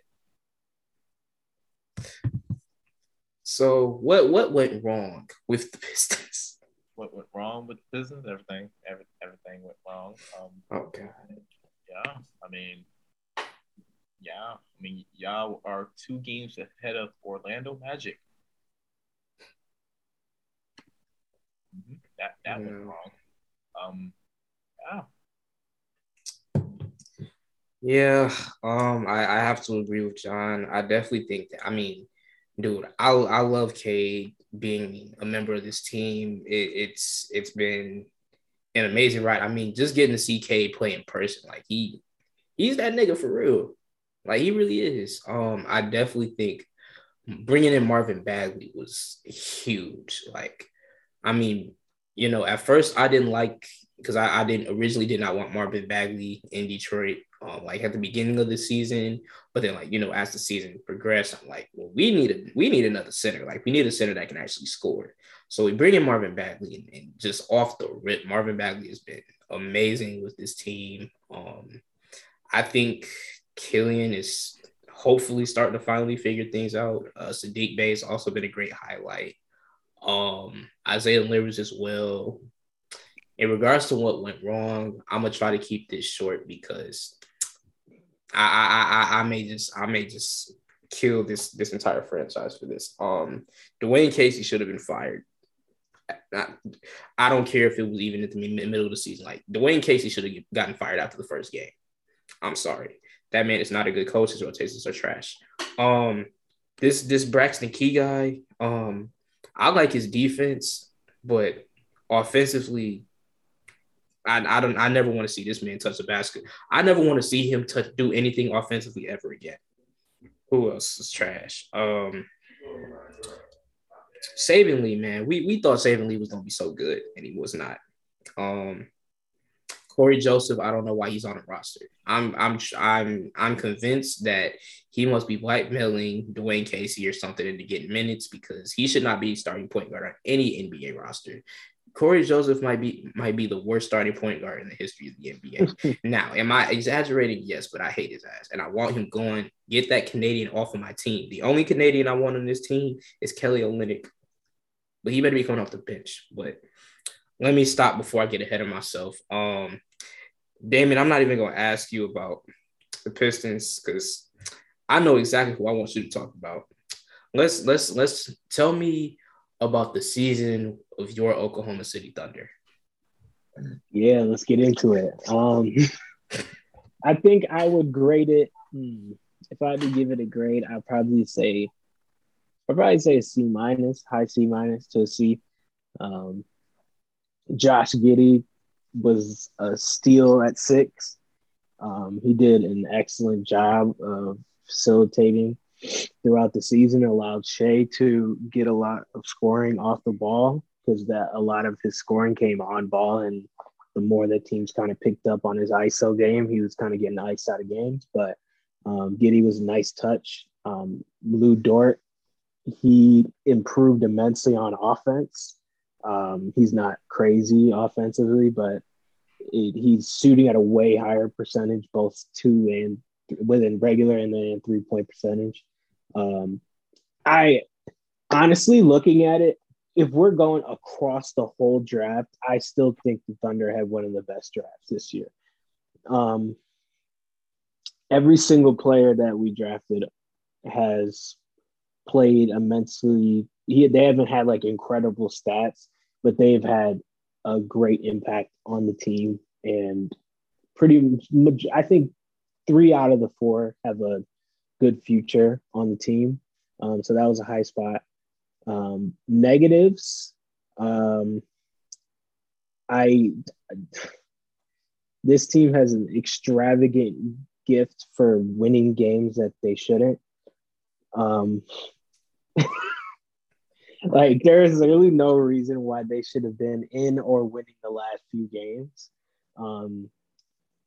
So what what went wrong with the Pistons? What went wrong with the Pistons? Everything, every, everything went wrong. Um, oh god. Yeah, I mean, yeah, I mean, y'all are two games ahead of Orlando Magic. Mm-hmm. That that yeah. went wrong. Um, yeah. Yeah, um, I, I have to agree with John. I definitely think that. I mean, dude, I I love Cade being a member of this team. It, it's it's been an amazing ride. I mean, just getting to see Cade play in person, like he he's that nigga for real. Like he really is. Um, I definitely think bringing in Marvin Bagley was huge. Like, I mean, you know, at first I didn't like because I, I didn't originally did not want Marvin Bagley in Detroit. Um, like at the beginning of the season, but then like you know as the season progressed, I'm like, well, we need a we need another center. Like we need a center that can actually score. So we bring in Marvin Bagley, and, and just off the rip, Marvin Bagley has been amazing with this team. Um, I think Killian is hopefully starting to finally figure things out. Uh, Saddiq Bey has also been a great highlight. Um, Isaiah Livers as well. In regards to what went wrong, I'm gonna try to keep this short because I I I, I may just I may just kill this this entire franchise for this. Um, Dwane Casey should have been fired. I, I don't care if it was even at the middle of the season. Like Dwane Casey should have gotten fired after the first game. I'm sorry that man is not a good coach. His rotations are trash. Um, this this Braxton Key guy, um, I like his defense, but offensively, I, I don't I never want to see this man touch a basket. I never want to see him touch do anything offensively ever again. Who else is trash? Um Lee, man. We we thought Lee was gonna be so good, and he was not. Um Cory Joseph, I don't know why he's on the roster. I'm I'm I'm I'm convinced that he must be blackmailing Dwane Casey or something into getting minutes because he should not be starting point guard on any NBA roster. Cory Joseph might be might be the worst starting point guard in the history of the NBA. now, am I exaggerating? Yes, but I hate his ass, and I want him going. Get that Canadian off of my team. The only Canadian I want on this team is Kelly Olynyk, but he better be coming off the bench. But let me stop before I get ahead of myself. Um, Damon, I'm not even gonna ask you about the Pistons because I know exactly who I want you to talk about. Let's let's let's tell me about the season of your Oklahoma City Thunder. Yeah, let's get into it. Um, I think I would grade it. Hmm, if I had to give it a grade, I'd probably say, I'd probably say a C minus, high C minus to a C. Um, Josh Giddey was a steal at six. Um, he did an excellent job of facilitating throughout the season. Allowed Shai to get a lot of scoring off the ball because that a lot of his scoring came on ball, and the more that teams kind of picked up on his ISO game, he was kind of getting iced out of games. But um, Giddey was a nice touch. Um, Lu Dort, he improved immensely on offense. Um, he's not crazy offensively, but it, he's shooting at a way higher percentage, both two and th- within regular and then three point percentage. Um, I honestly looking at it, if we're going across the whole draft, I still think the Thunder had one of the best drafts this year. Um, every single player that we drafted has played immensely. He, they haven't had like incredible stats, but they've had a great impact on the team. And pretty much, I think three out of the four have a good future on the team. Um, so that was a high spot. Um, negatives, um, I this team has an extravagant gift for winning games that they shouldn't. Um, like there's really no reason why they should have been in or winning the last few games. Um,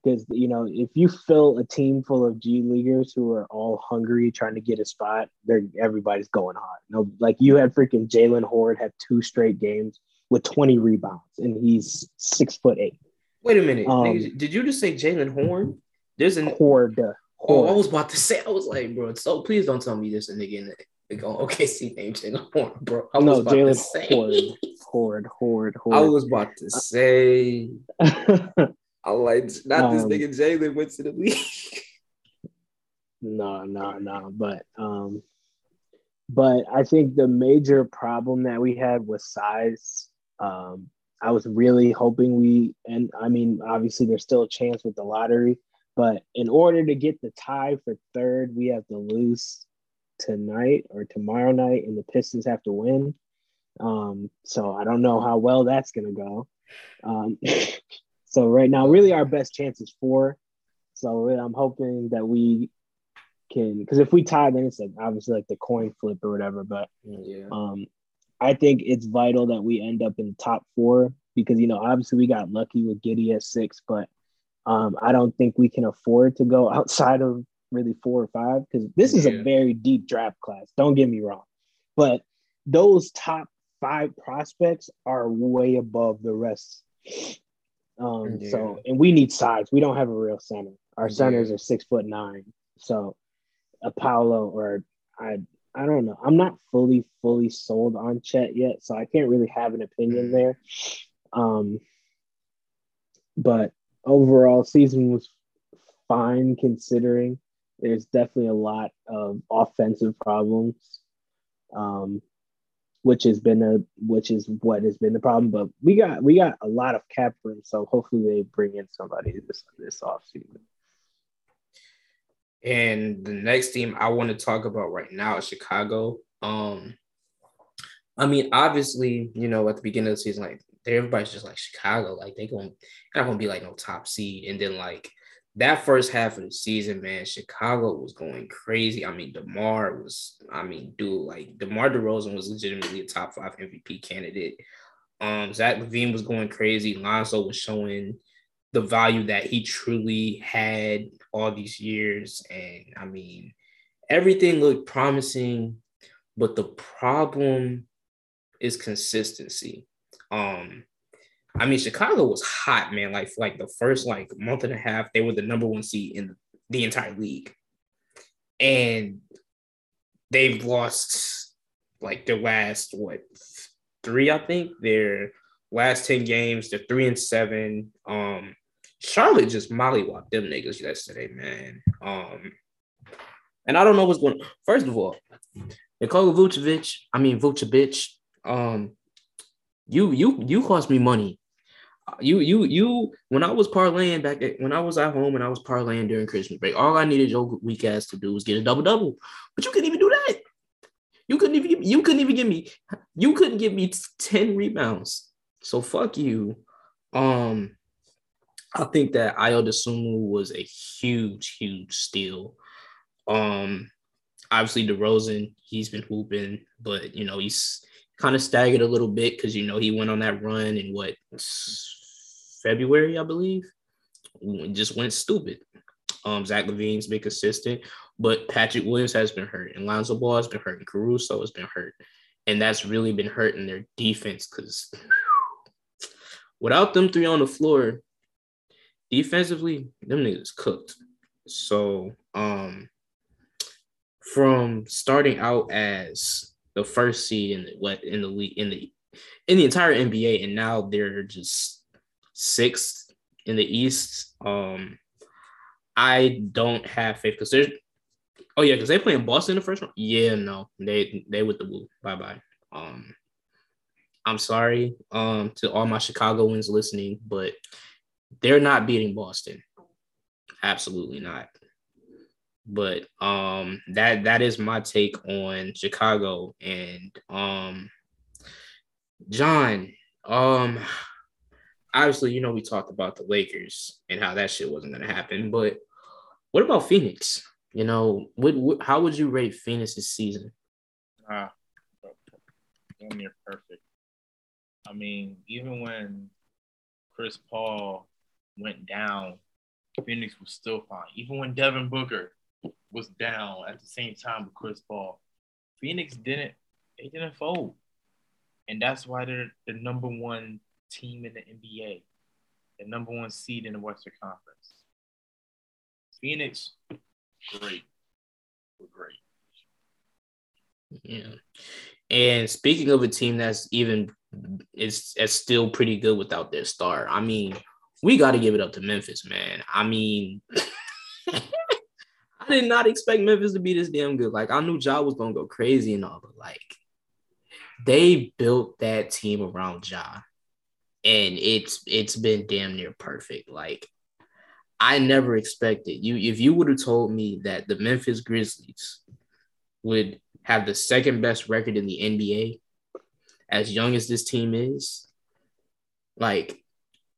because you know if you fill a team full of G leaguers who are all hungry trying to get a spot, they're everybody's going hot. No, like you had freaking Jaylen Hoard have two straight games with 20 rebounds, and he's six foot eight. Wait a minute, um, did you just say Jalen Horn? There's an Hoard. Oh, I was about to say, I was like, bro, so please don't tell me this and again go OKC name Jaylen Horn, bro. I no, Jaylen Hoard, Hoard, Hoard, Hoard. I was about to say. I like not um, this nigga Jaylen went to the league. no, no, no. But um, but I think the major problem that we had was size. Um, I was really hoping we, and I mean, obviously there's still a chance with the lottery, but in order to get the tie for third, we have to lose tonight or tomorrow night, and the Pistons have to win. Um, so I don't know how well that's gonna go. Um, So right now, really our best chance is four. So really, I'm hoping that we can, because if we tie, then it's like obviously like the coin flip or whatever. But yeah. um, I think it's vital that we end up in the top four because you know obviously we got lucky with Giddey at six, but um, I don't think we can afford to go outside of really four or five because this is yeah. a very deep draft class. Don't get me wrong, but those top five prospects are way above the rest um, yeah. so and we need size. We don't have a real center. Our yeah. centers are six foot nine. So a Paolo or I I don't know. I'm not fully fully sold on Chet yet, so I can't really have an opinion mm. there. Um, but overall, season was fine considering. There's definitely a lot of offensive problems. Um, which has been a which is what has been the problem. But we got we got a lot of cap room, so hopefully they bring in somebody this this offseason. And the next team I want to talk about right now is Chicago. Um, I mean, obviously, you know, at the beginning of the season, like everybody's just like Chicago, like they gonna not gonna be like no top seed. And then like that first half of the season, man, Chicago was going crazy. I mean, DeMar was, I mean, dude, like DeMar DeRozan was legitimately a top five MVP candidate. Um, Zach LaVine was going crazy. Lonzo was showing the value that he truly had all these years. And I mean, everything looked promising, but the problem is consistency. Um, I mean, Chicago was hot, man. Like, like the first like month and a half, they were the number one seed in the entire league, and they've lost like their last what three, I think. Their last ten games, they're three and seven. Um, Charlotte just mollywopped them niggas yesterday, man. Um, and I don't know what's going. on. First of all, Nikola Vucevic, I mean Vucevic, um, you you you cost me money you you you when I was parlaying back at, when I was at home and I was parlaying during Christmas break, all I needed your weak ass to do was get a double double. But you couldn't even do that. You couldn't even you couldn't even give me you couldn't give me 10 rebounds. So fuck you. Um I think that Ayo Dosunmu was a huge, huge steal. Um obviously DeRozan, he's been hooping, but you know, he's kind of staggered a little bit because you know he went on that run in what February, I believe. Just went stupid. Um, Zach LaVine's been consistent, but Patrick Williams has been hurt, and Lonzo Ball has been hurt, and Caruso has been hurt, and that's really been hurting their defense because without them three on the floor, defensively, them niggas cooked. So, um, from starting out as the first seed in the what in the league in the in the entire NBA, and now they're just sixth in the East. Um, I don't have faith because there's oh yeah, because they play in Boston in the first round. Yeah, no, they they with the woo. Bye bye. Um, I'm sorry um to all my Chicagoans listening, but they're not beating Boston. Absolutely not but um that that is my take on Chicago and um John um obviously you know we talked about the Lakers and how that shit wasn't to happen but what about Phoenix? You know what, what how would you rate Phoenix's season? Ah near perfect I mean even when Chris Paul went down Phoenix was still fine. Even when Devin Booker was down at the same time with Chris Paul. Phoenix didn't they didn't fold. And that's why they're the number one team in the NBA, the number one seed in the Western Conference. Phoenix, great. We're great. Yeah. And speaking of a team that's even is, is still pretty good without their star, I mean, we got to give it up to Memphis, man. I mean, I did not expect Memphis to be this damn good. Like I knew Ja was gonna go crazy and all, but like they built that team around Ja, and it's it's been damn near perfect. Like I never expected you. If you would have told me that the Memphis Grizzlies would have the second best record in the NBA, as young as this team is, like,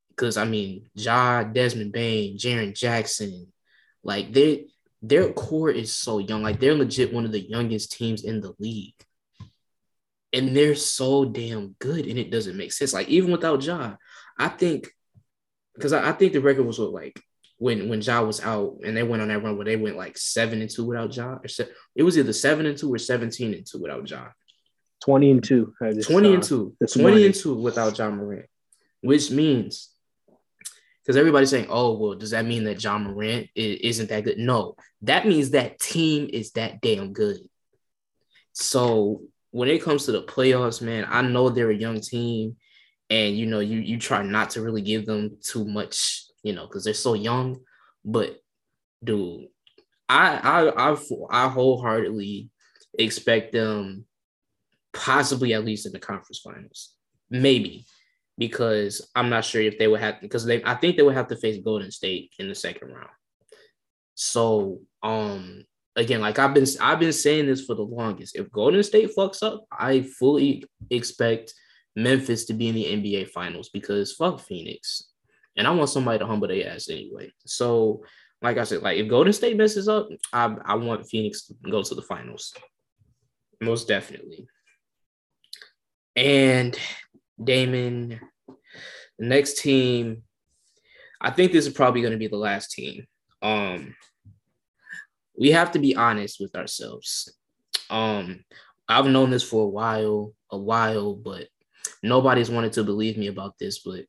because I mean, Ja, Desmond Bane, Jaren Jackson, like they their core is so young. Like they're legit one of the youngest teams in the league. And they're so damn good, and it doesn't make sense. Like even without Ja, I think because I, I, think the record was what, like when when Ja was out and they went on that run where they went like seven and two without Ja, or se- it was either seven and two or seventeen and two without Ja. Twenty and two. Twenty and two. Twenty morning. and two without Ja Morant, which means because everybody's saying, "Oh, well, does that mean that Ja Morant isn't that good?" No, that means that team is that damn good. So when it comes to the playoffs, man, I know they're a young team, and you know you you try not to really give them too much, you know, because they're so young. But dude, I I I I wholeheartedly expect them possibly at least in the conference finals, maybe because I'm not sure if they would have because they I think they would have to face Golden State in the second round. So um again, like I've been I've been saying this for the longest. If Golden State fucks up, I fully expect Memphis to be in the NBA finals because fuck Phoenix. And I want somebody to humble their ass anyway. So, like I said, like if Golden State messes up, I, I want Phoenix to go to the finals. Most definitely. And Damon, the next team, I think this is probably going to be the last team. Um, we have to be honest with ourselves. Um, I've known this for a while, a while, but nobody's wanted to believe me about this. But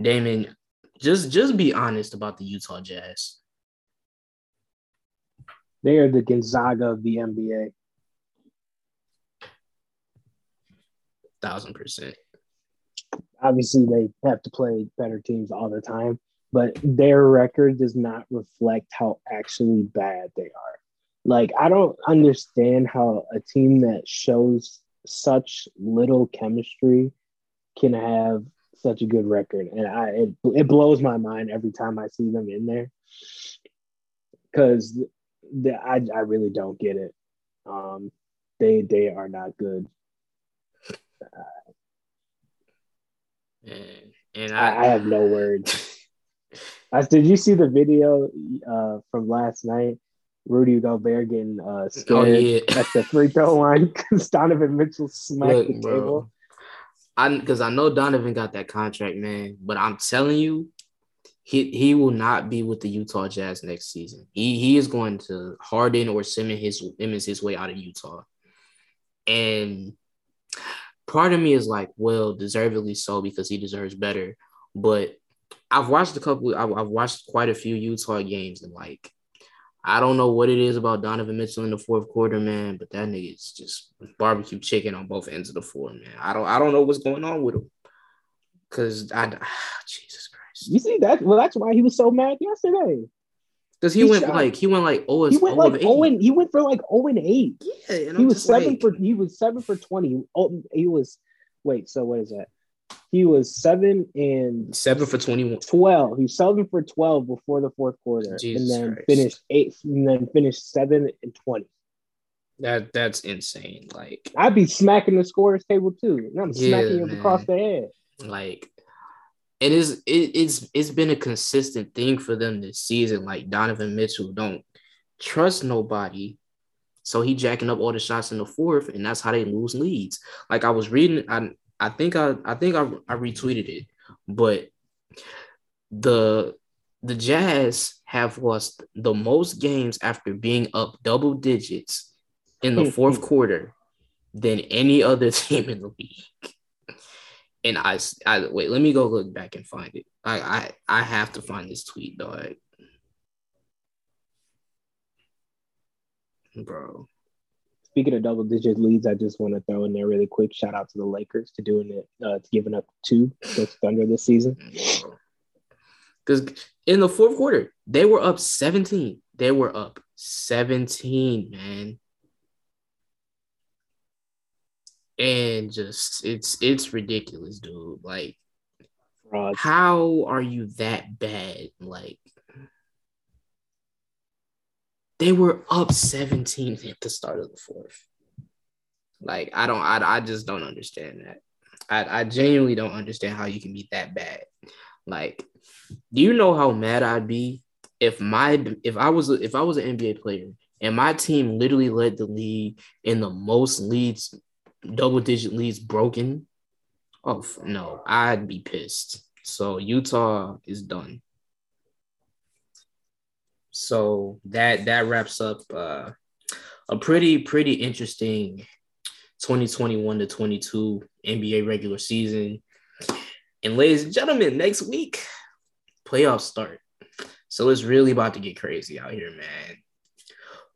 Damon, just just be honest about the Utah Jazz. They are the Gonzaga of the NBA. Thousand percent. Obviously, they have to play better teams all the time, but their record does not reflect how actually bad they are. Like, I don't understand how a team that shows such little chemistry can have such a good record, and I it, it blows my mind every time I see them in there because the, I I really don't get it. Um, they they are not good. Uh, and, and I, I, have no words. I, did you see the video uh, from last night? Rudy Gobert getting uh, scared oh, yeah. at the free throw line because Donovan Mitchell smacked Look, the bro. table. I because I know Donovan got that contract, man. But I'm telling you, he he will not be with the Utah Jazz next season. He he is going to Harden or Simmons his Simmons his way out of Utah. And part of me is like, well, deservedly so because he deserves better. But I've watched a couple. I've, I've watched quite a few Utah games, and like, I don't know what it is about Donovan Mitchell in the fourth quarter, man. But that nigga is just barbecue chicken on both ends of the floor, man. I don't I don't know what's going on with him. Cause I Jesus Christ. You see that? Well, that's why he was so mad yesterday. Because he, he, went shot. like he went like oh he went oh, like oh and he went for like oh and eight. Yeah, he was seven like... for he was seven for twenty. Oh, he was wait. So what is that? He was seven and seven for 21. 12. He was seven for 12 before the fourth quarter. Jesus and then Christ. finished eight and then finished seven and 20. That that's insane. Like I'd be smacking the scores table too. And I'm yeah, smacking him across the head. Like it is it, it's it's been a consistent thing for them this season. Like Donovan Mitchell don't trust nobody. So he jacking up all the shots in the fourth, and that's how they lose leads. Like I was reading, I I think I I think I, I retweeted it, but the the Jazz have lost the most games after being up double digits in the hmm. fourth quarter than any other team in the league and I, I wait. Let me go look back and find it. I, I, I have to find this tweet, dog. Bro. Speaking of double digit leads, I just want to throw in there really quick. Shout out to the Lakers to doing it, uh, to giving up two against Thunder this season. Because in the fourth quarter, they were up 17. They were up 17, man and just it's it's ridiculous, dude. Like, Fraud. how are you that bad? Like, they were up 17 at the start of the fourth. Like, I don't, I, I just don't understand that. I, I genuinely don't understand how you can be that bad. Like, do you know how mad I'd be if my if I was if I was an NBA player and my team literally led the league in the most leads double digit leads broken, oh no, I'd be pissed. So Utah is done. So that that wraps up uh, a pretty pretty interesting 2021 to 22 NBA regular season. And ladies and gentlemen, next week playoffs start. So it's really about to get crazy out here, man.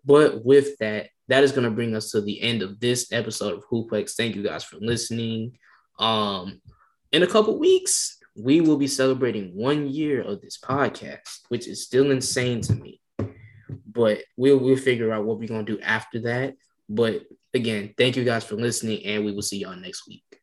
But with that, that is going to bring us to the end of this episode of Hooplex. Thank you guys for listening. Um, in a couple weeks, we will be celebrating one year of this podcast, which is still insane to me. But we'll we'll figure out what we're gonna do after that. But again, thank you guys for listening, and we will see y'all next week.